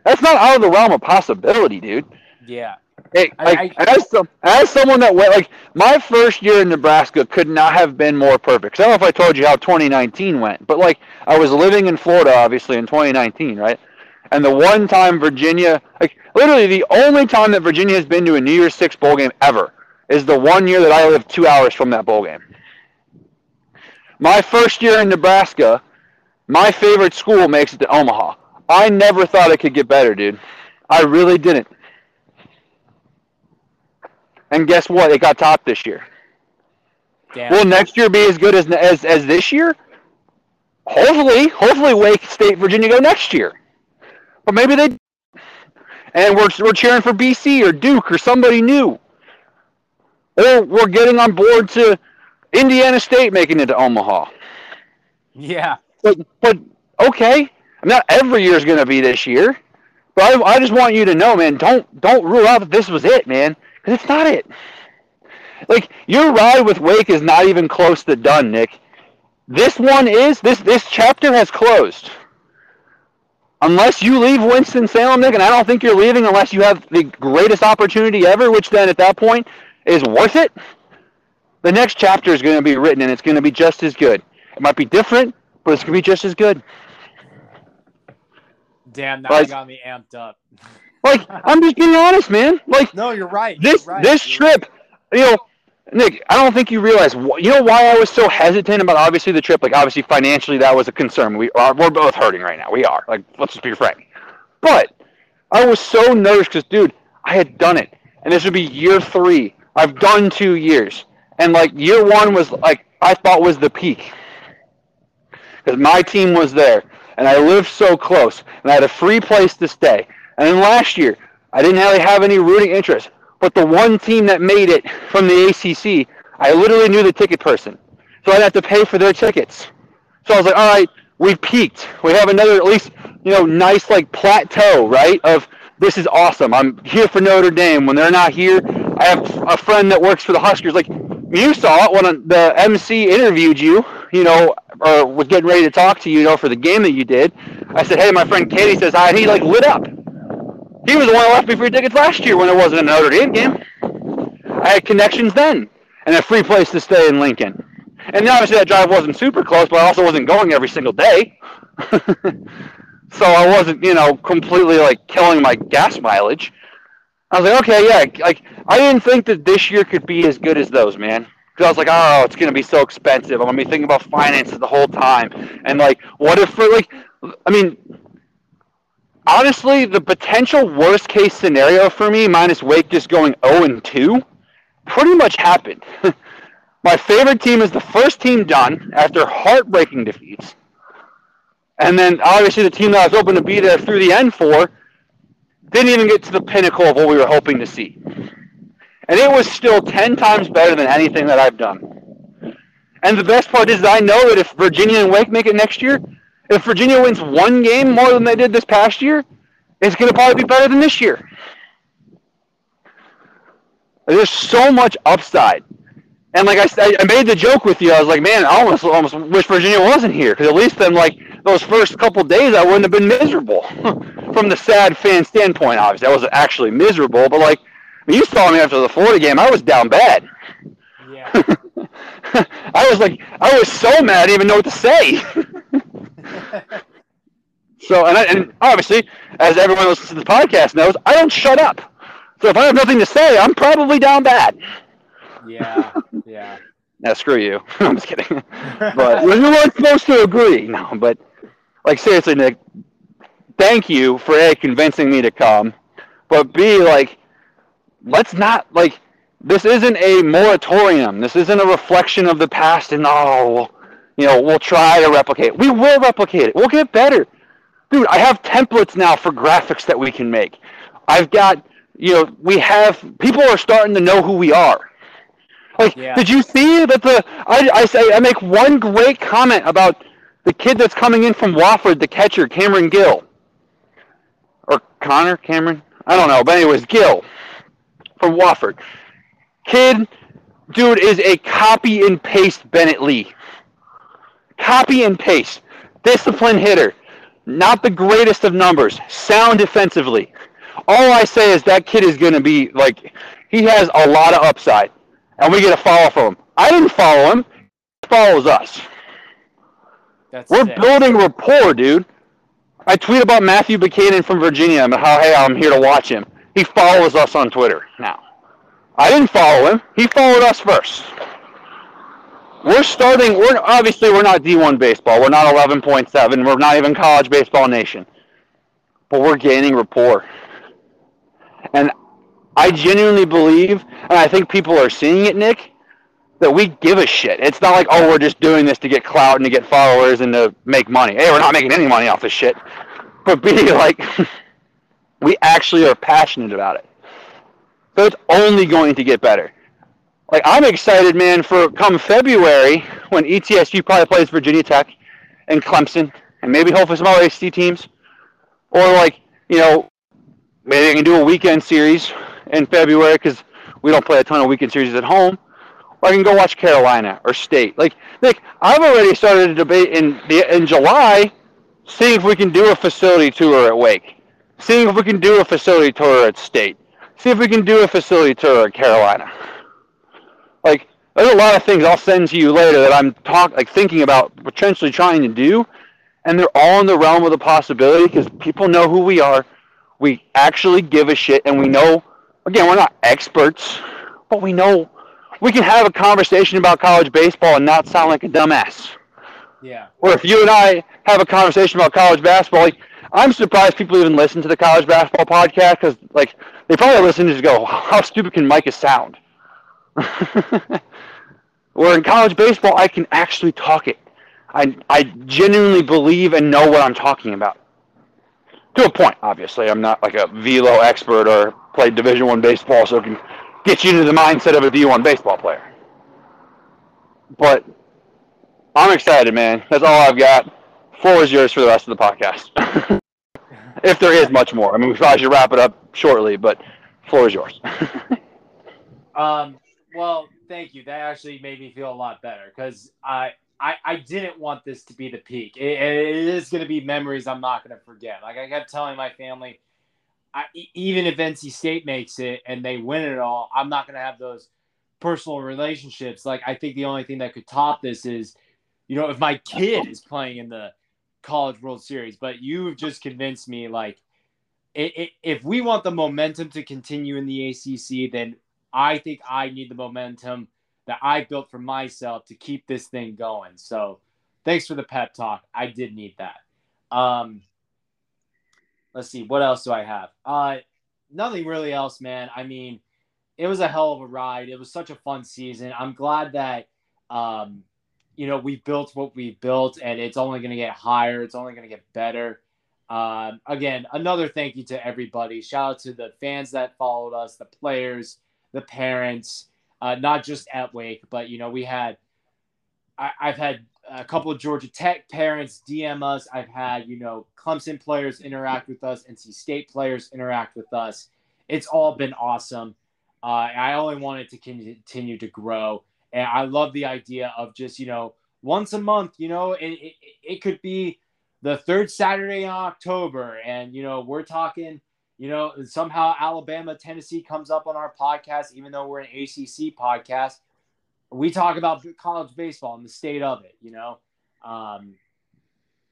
That's not out of the realm of possibility, dude. yeah. Hey, I- like, as some, as someone that went like my first year in Nebraska could not have been more perfect. I don't know if I told you how 2019 went, but like I was living in Florida, obviously in 2019, right? And the one time Virginia, like literally the only time that Virginia has been to a New Year's Six bowl game ever is the one year that I lived two hours from that bowl game. My first year in Nebraska, my favorite school makes it to Omaha. I never thought it could get better, dude. I really didn't. And guess what? It got topped this year. Damn. Will next year be as good as as as this year? Hopefully, hopefully Wake State, Virginia go next year. But maybe they. And we're we're cheering for BC or Duke or somebody new. Or we're getting on board to Indiana State making it to Omaha. yeah, But but okay, not every year is going to be this year. But I, I just want you to know, man. Don't don't rule out that this was it, man, because it's not it. Like your ride with Wake is not even close to done, Nick. This one is this this chapter has closed. Unless you leave Winston Salem, Nick, and I don't think you're leaving unless you have the greatest opportunity ever, which then at that point is worth it. The next chapter is going to be written, and it's going to be just as good. It might be different, but it's going to be just as good. Damn, that Like- got me amped up. [LAUGHS] Like I'm just being honest, man. Like No, you're right. this you're right. this You're- trip, you know, Nick, I don't think you realize. wh- You know why I was so hesitant about obviously the trip. Like obviously financially that was a concern. We are we're both hurting right now. We are. Like let's just be frank. But I was so nervous because, dude, I had done it, and this would be year three. I've done two years, And like year one was like I thought was the peak because my team was there and I lived so close and I had a free place to stay. And then last year I didn't really have any rooting interest, but the one team that made it from the ACC, I literally knew the ticket person, so I'd have to pay for their tickets. So I was like, all right, we've peaked. We have another at least you know nice like plateau, right? Of this is awesome. I'm here for Notre Dame. When they're not here, I have a friend that works for the Huskers. Like you saw it when the MC interviewed you, you know, or was getting ready to talk to you, you know, for the game that you did. I said, hey, my friend Katie says hi, and he like lit up. He was the one that left me free tickets last year when there wasn't a Notre Dame game. I had connections then and a free place to stay in Lincoln. And obviously that drive wasn't super close, but I also wasn't going every single day. [LAUGHS] so I wasn't, you know, completely like killing my gas mileage. I was like, okay, yeah, like I didn't think that this year could be as good as those, man. Because I was like, oh, it's gonna be so expensive. I'm gonna be thinking about finances the whole time, and like, what if for like, I mean, honestly, the potential worst case scenario for me, minus Wake just going 0 and 2, pretty much happened. [LAUGHS] My favorite team is the first team done after heartbreaking defeats. And then obviously the team that I was hoping to be there through the end for didn't even get to the pinnacle of what we were hoping to see. And it was still 10 times better than anything that I've done. And the best part is that I know that if Virginia and Wake make it next year, if Virginia wins one game more than they did this past year, it's going to probably be better than this year. There's so much upside. And like I, said, I made the joke with you, I was like, man, I almost almost wish Virginia wasn't here because at least then like those first couple days I wouldn't have been miserable [LAUGHS] from the sad fan standpoint. Obviously, I wasn't actually miserable, but like you saw me after the Florida game, I was down bad. Yeah. [LAUGHS] I was like, I was so mad, I didn't even know what to say. [LAUGHS] so, and, I, and obviously, as everyone listens to the podcast knows, I don't shut up. So if I have nothing to say, I'm probably down bad. yeah, yeah. [LAUGHS] Now screw you. I'm just kidding. But you weren't supposed to agree. No, but like seriously, Nick, thank you for a convincing me to come, but b like, let's not like this isn't a moratorium. This isn't a reflection of the past and oh, you know, we'll try to replicate. We will replicate it. We'll get better. Dude, I have templates now for graphics that we can make. I've got, you know, we have people are starting to know who we are. Like, Yeah. did you see that the I, I say I make one great comment about the kid that's coming in from Wofford, the catcher, Cameron Gill. Or Connor Cameron? I don't know, but anyways, Gill from Wofford. Kid, dude, is a copy and paste Bennett Lee. Copy and paste. Discipline hitter. Not the greatest of numbers. Sound defensively. All I say is that kid is going to be like, he has a lot of upside. And we get a follow from him. I didn't follow him. He follows us. That's We're sick. building rapport, dude. I tweet about Matthew Buchanan from Virginia and how, hey, I'm here to watch him. He follows us on Twitter now. I didn't follow him. He followed us first. We're starting, we're obviously we're not D1 baseball. We're not 11.7. We're not even college baseball nation. But we're gaining rapport. And I genuinely believe, and I think people are seeing it, Nick, that we give a shit. It's not like, oh, we're just doing this to get clout and to get followers and to make money. Hey, we're not making any money off this shit. But B, [LAUGHS] like, we actually are passionate about it. So it's only going to get better. Like, I'm excited, man, for come February when ETSU probably plays Virginia Tech and Clemson and maybe hopefully some other ACC teams. Or, like, you know, maybe I can do a weekend series in February because we don't play a ton of weekend series at home. Or I can go watch Carolina or State. Like, Nick, I've already started a debate in the in July, seeing if we can do a facility tour at Wake, seeing if we can do a facility tour at State, see if we can do a facility tour at Carolina. Like, there's a lot of things I'll send to you later that I'm talk like thinking about potentially trying to do, and they're all in the realm of the possibility because people know who we are. We actually give a shit, and we know. Again, we're not experts, but we know we can have a conversation about college baseball and not sound like a dumbass. Yeah. Or if you and I have a conversation about college basketball, like I'm surprised people even listen to the college basketball podcast because like they probably listen to just go, how stupid can Micah sound? [LAUGHS] Where in college baseball, I can actually talk it. I, I genuinely believe and know what I'm talking about. To a point, obviously. I'm not like a velo expert or played Division One baseball, so can get you into the mindset of a D1 baseball player. But I'm excited, man. That's all I've got. Floor is yours for the rest of the podcast. [LAUGHS] if there is much more. I mean, we probably should wrap it up shortly, but floor is yours. [LAUGHS] um, well, thank you. That actually made me feel a lot better because I, I I didn't want this to be the peak. it, it is going to be memories I'm not going to forget. Like I kept telling my family, I, even if NC State makes it and they win it all, I'm not going to have those personal relationships. Like I think the only thing that could top this is, you know, if my kid is playing in the College World Series. But you've just convinced me, like, it, it, if we want the momentum to continue in the ACC, then I think I need the momentum that I built for myself to keep this thing going. So thanks for the pep talk. I did need that. Um, let's see, what else do I have? Uh, nothing really else, man. I mean, it was a hell of a ride. It was such a fun season. I'm glad that, um, you know, we built what we built and it's only going to get higher. It's only going to get better. Um, again, another thank you to everybody. Shout out to the fans that followed us, the players, the parents, uh, not just at Wake, but you know, we had I, have had a couple of Georgia Tech parents DM us. I've had you know Clemson players interact with us, NC State players interact with us. It's all been awesome. Uh, I only want it to continue to grow, and I love the idea of just you know once a month. You know, it, it, it could be the third Saturday in October, and you know we're talking you know, somehow Alabama, Tennessee comes up on our podcast, even though we're an ACC podcast. We talk about college baseball and the state of it, you know. Um,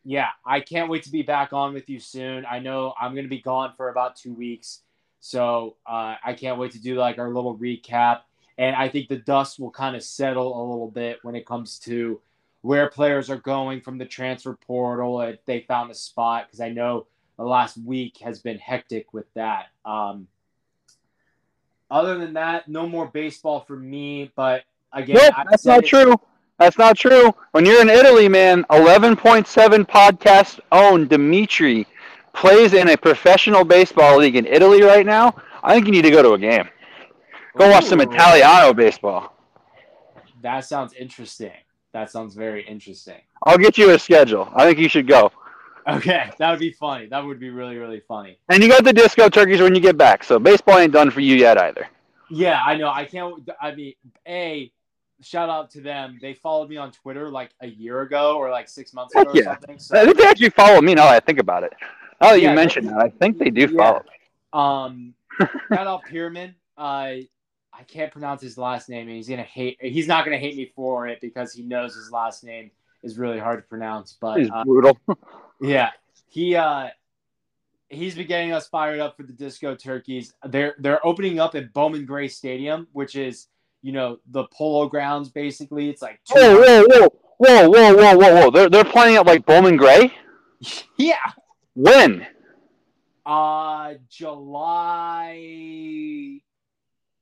yeah, I can't wait to be back on with you soon. I know I'm going to be gone for about two weeks. So uh, I can't wait to do like our little recap. And I think the dust will kind of settle a little bit when it comes to where players are going from the transfer portal if they found a spot. Because I know the last week has been hectic with that. Um, other than that, no more baseball for me. But again, nope, that's not it. true. That's not true. When you're in Italy, man, 11.7 podcast owned Dimitri plays in a professional baseball league in Italy right now. I think you need to go to a game. Go Ooh. watch some Italiano baseball. That sounds interesting. That sounds very interesting. I'll get you a schedule. I think you should go. Okay, [LAUGHS] that would be funny. That would be really, really funny. And you got the disco turkeys when you get back, so baseball ain't done for you yet either. Yeah, I know. I can't. I mean, a shout out to them. They followed me on Twitter like a year ago or like six months ago yeah. something. So, I think they actually follow me now I think about it. Oh, yeah, you mentioned that, I think they do follow me. Um, [LAUGHS] shout out Pierman. Uh, I can't pronounce his last name, and he's gonna hate. He's not gonna hate me for it because he knows his last name is really hard to pronounce. But he's uh, brutal. [LAUGHS] Yeah, he uh, he's been getting us fired up for the Disco Turkeys. They're they're opening up at Bowman Gray Stadium, which is you know the polo grounds. Basically, it's like whoa, whoa, whoa, whoa, whoa, whoa, whoa, whoa. They're they're playing at like Bowman Gray. [LAUGHS] yeah. When? Uh, July.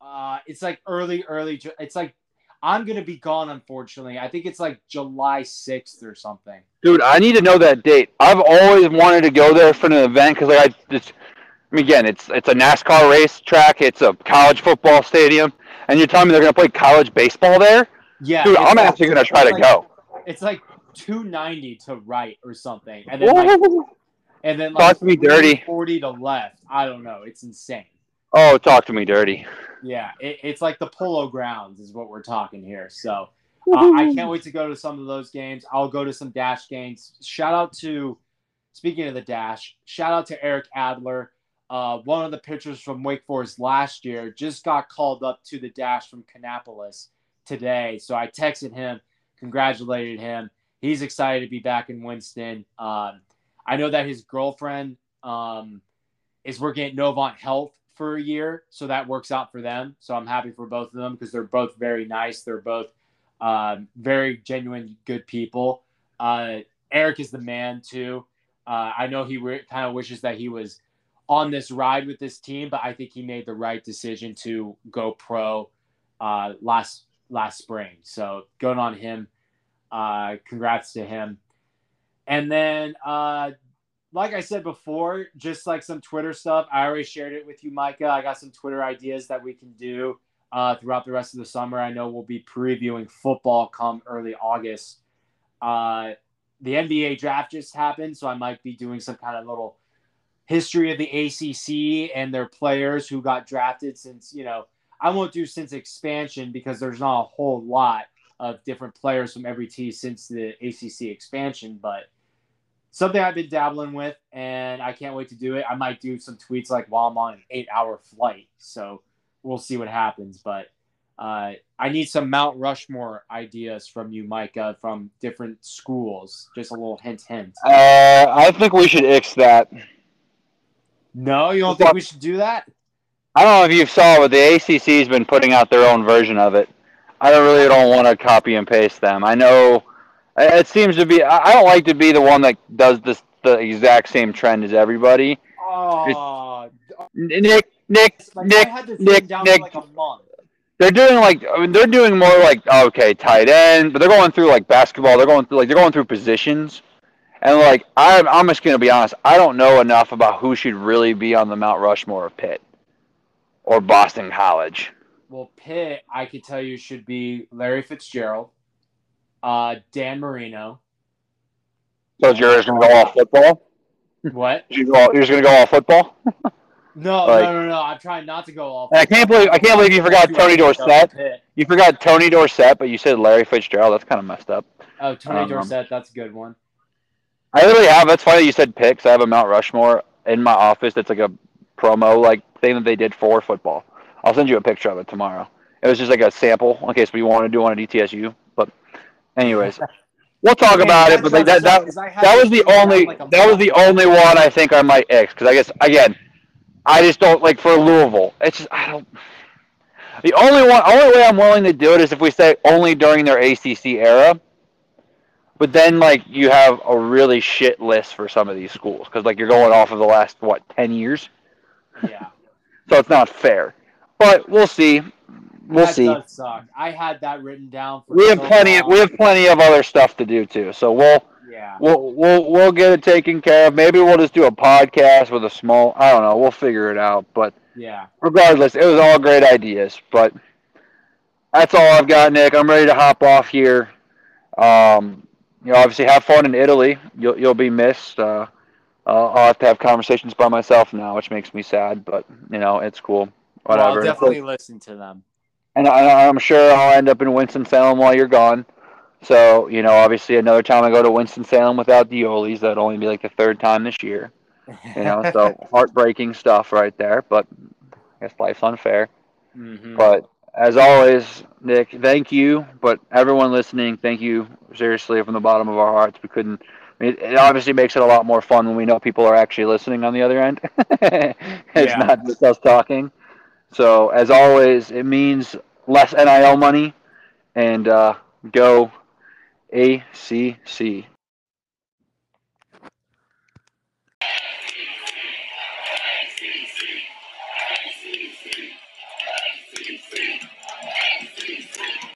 Uh, it's like early, early. It's like I'm gonna be gone, unfortunately. I think it's like July sixth or something. Dude, I need to know that date. I've always wanted to go there for an event because like I just I mean, again, it's it's a NASCAR race track. It's a college football stadium, and you're telling me they're gonna play college baseball there? Yeah, dude, I'm like, actually gonna try to like, go. It's like 290 to right or something, and then like, and then talk to me dirty. 40 to left. I don't know. It's insane. Oh, talk to me dirty. Yeah, it, it's like the Polo Grounds is what we're talking here. So uh, I can't wait to go to some of those games. I'll go to some Dash games. Shout out to, speaking of the Dash, shout out to Eric Adler. Uh, one of the pitchers from Wake Forest last year just got called up to the Dash from Kannapolis today. So I texted him, congratulated him. He's excited to be back in Winston. Um, I know that his girlfriend um, is working at Novant Health for a year, so that works out for them. So I'm happy for both of them because they're both very nice. They're both um, very genuine, good people. Uh, Eric is the man too. Uh, I know he re- kind of wishes that he was on this ride with this team, but I think he made the right decision to go pro uh, last last spring. So good on him. Uh, congrats to him. And then, uh, like I said before, just like some Twitter stuff, I already shared it with you, Micah. I got some Twitter ideas that we can do uh, throughout the rest of the summer. I know we'll be previewing football come early August. Uh, the NBA draft just happened, so I might be doing some kind of little history of the ACC and their players who got drafted since, you know, I won't do since expansion because there's not a whole lot of different players from every team since the ACC expansion, but something I've been dabbling with, and I can't wait to do it. I might do some tweets like while I'm on an eight-hour flight, so we'll see what happens. But uh, I need some Mount Rushmore ideas from you, Micah, from different schools. Just a little hint, hint. Uh, I think we should ix that. No, you don't think we should do that? I don't know if you saw, but the ACC's been putting out their own version of it. I don't really don't want to copy and paste them. I know it seems to be. I don't like to be the one that does this the exact same trend as everybody. Oh, Nick, Nick, like Nick, had Nick, down Nick. for like a month. They're doing like I mean, they're doing more like okay tight end, but they're going through like basketball. They're going through like they're going through positions, and like I'm I'm just gonna be honest. I don't know enough about who should really be on the Mount Rushmore of Pitt or Boston College. Well, Pitt, I could tell you, should be Larry Fitzgerald, uh, Dan Marino. So you're just gonna go all football? What? You go all, you're just gonna go all football? [LAUGHS] No, Like- no, no, no. I'm trying not to go off. I can't believe I can't believe you forgot Tony Dorsett. You forgot Tony Dorsett, but you said Larry Fitzgerald. That's kind of messed up. Oh, Tony Um, Dorsett. That's a good one. I literally have. That's funny you said picks. I have a Mount Rushmore in my office. That's like a promo like thing that they did for football. I'll send you a picture of it tomorrow. It was just like a sample in case we want to do one at ETSU. But, anyways, [LAUGHS] we'll talk about it. But like, that that that was the only that was the only one I think I might eh, X because I guess again, I just don't like for Louisville. It's just I don't. The only one, only way I'm willing to do it is if we say only during their ACC era. But then, like, you have a really shit list for some of these schools because, like, you're going off of the last what ten years, Yeah, [LAUGHS] so it's not fair. But we'll see. We'll that see. I had that written down. For We have so plenty. long. we have plenty of other stuff to do too. So we'll Yeah. we'll we'll we'll get it taken care of. Maybe we'll just do a podcast with a small. I don't know. We'll figure it out. But Yeah. regardless, it was all great ideas. But that's all I've got, Nick. I'm ready to hop off here. Um, you know, obviously, have fun in Italy. You'll you'll be missed. Uh, uh, I'll have to have conversations by myself now, which makes me sad. But you know, it's cool. Well, Whatever. I'll definitely listen to them. And I, I'm sure I'll end up in Winston Salem while you're gone. So you know, obviously, another time I go to Winston Salem without the Olis, that'd only be like the third time this year. You know, so [LAUGHS] heartbreaking stuff right there. But I guess life's unfair. Mhm. But as always, Nick, thank you. But everyone listening, thank you seriously from the bottom of our hearts. We couldn't. I mean, it obviously makes it a lot more fun when we know people are actually listening on the other end. [LAUGHS] it's Yeah. not just us talking. So as always, it means less NIL money, and uh, go ACC.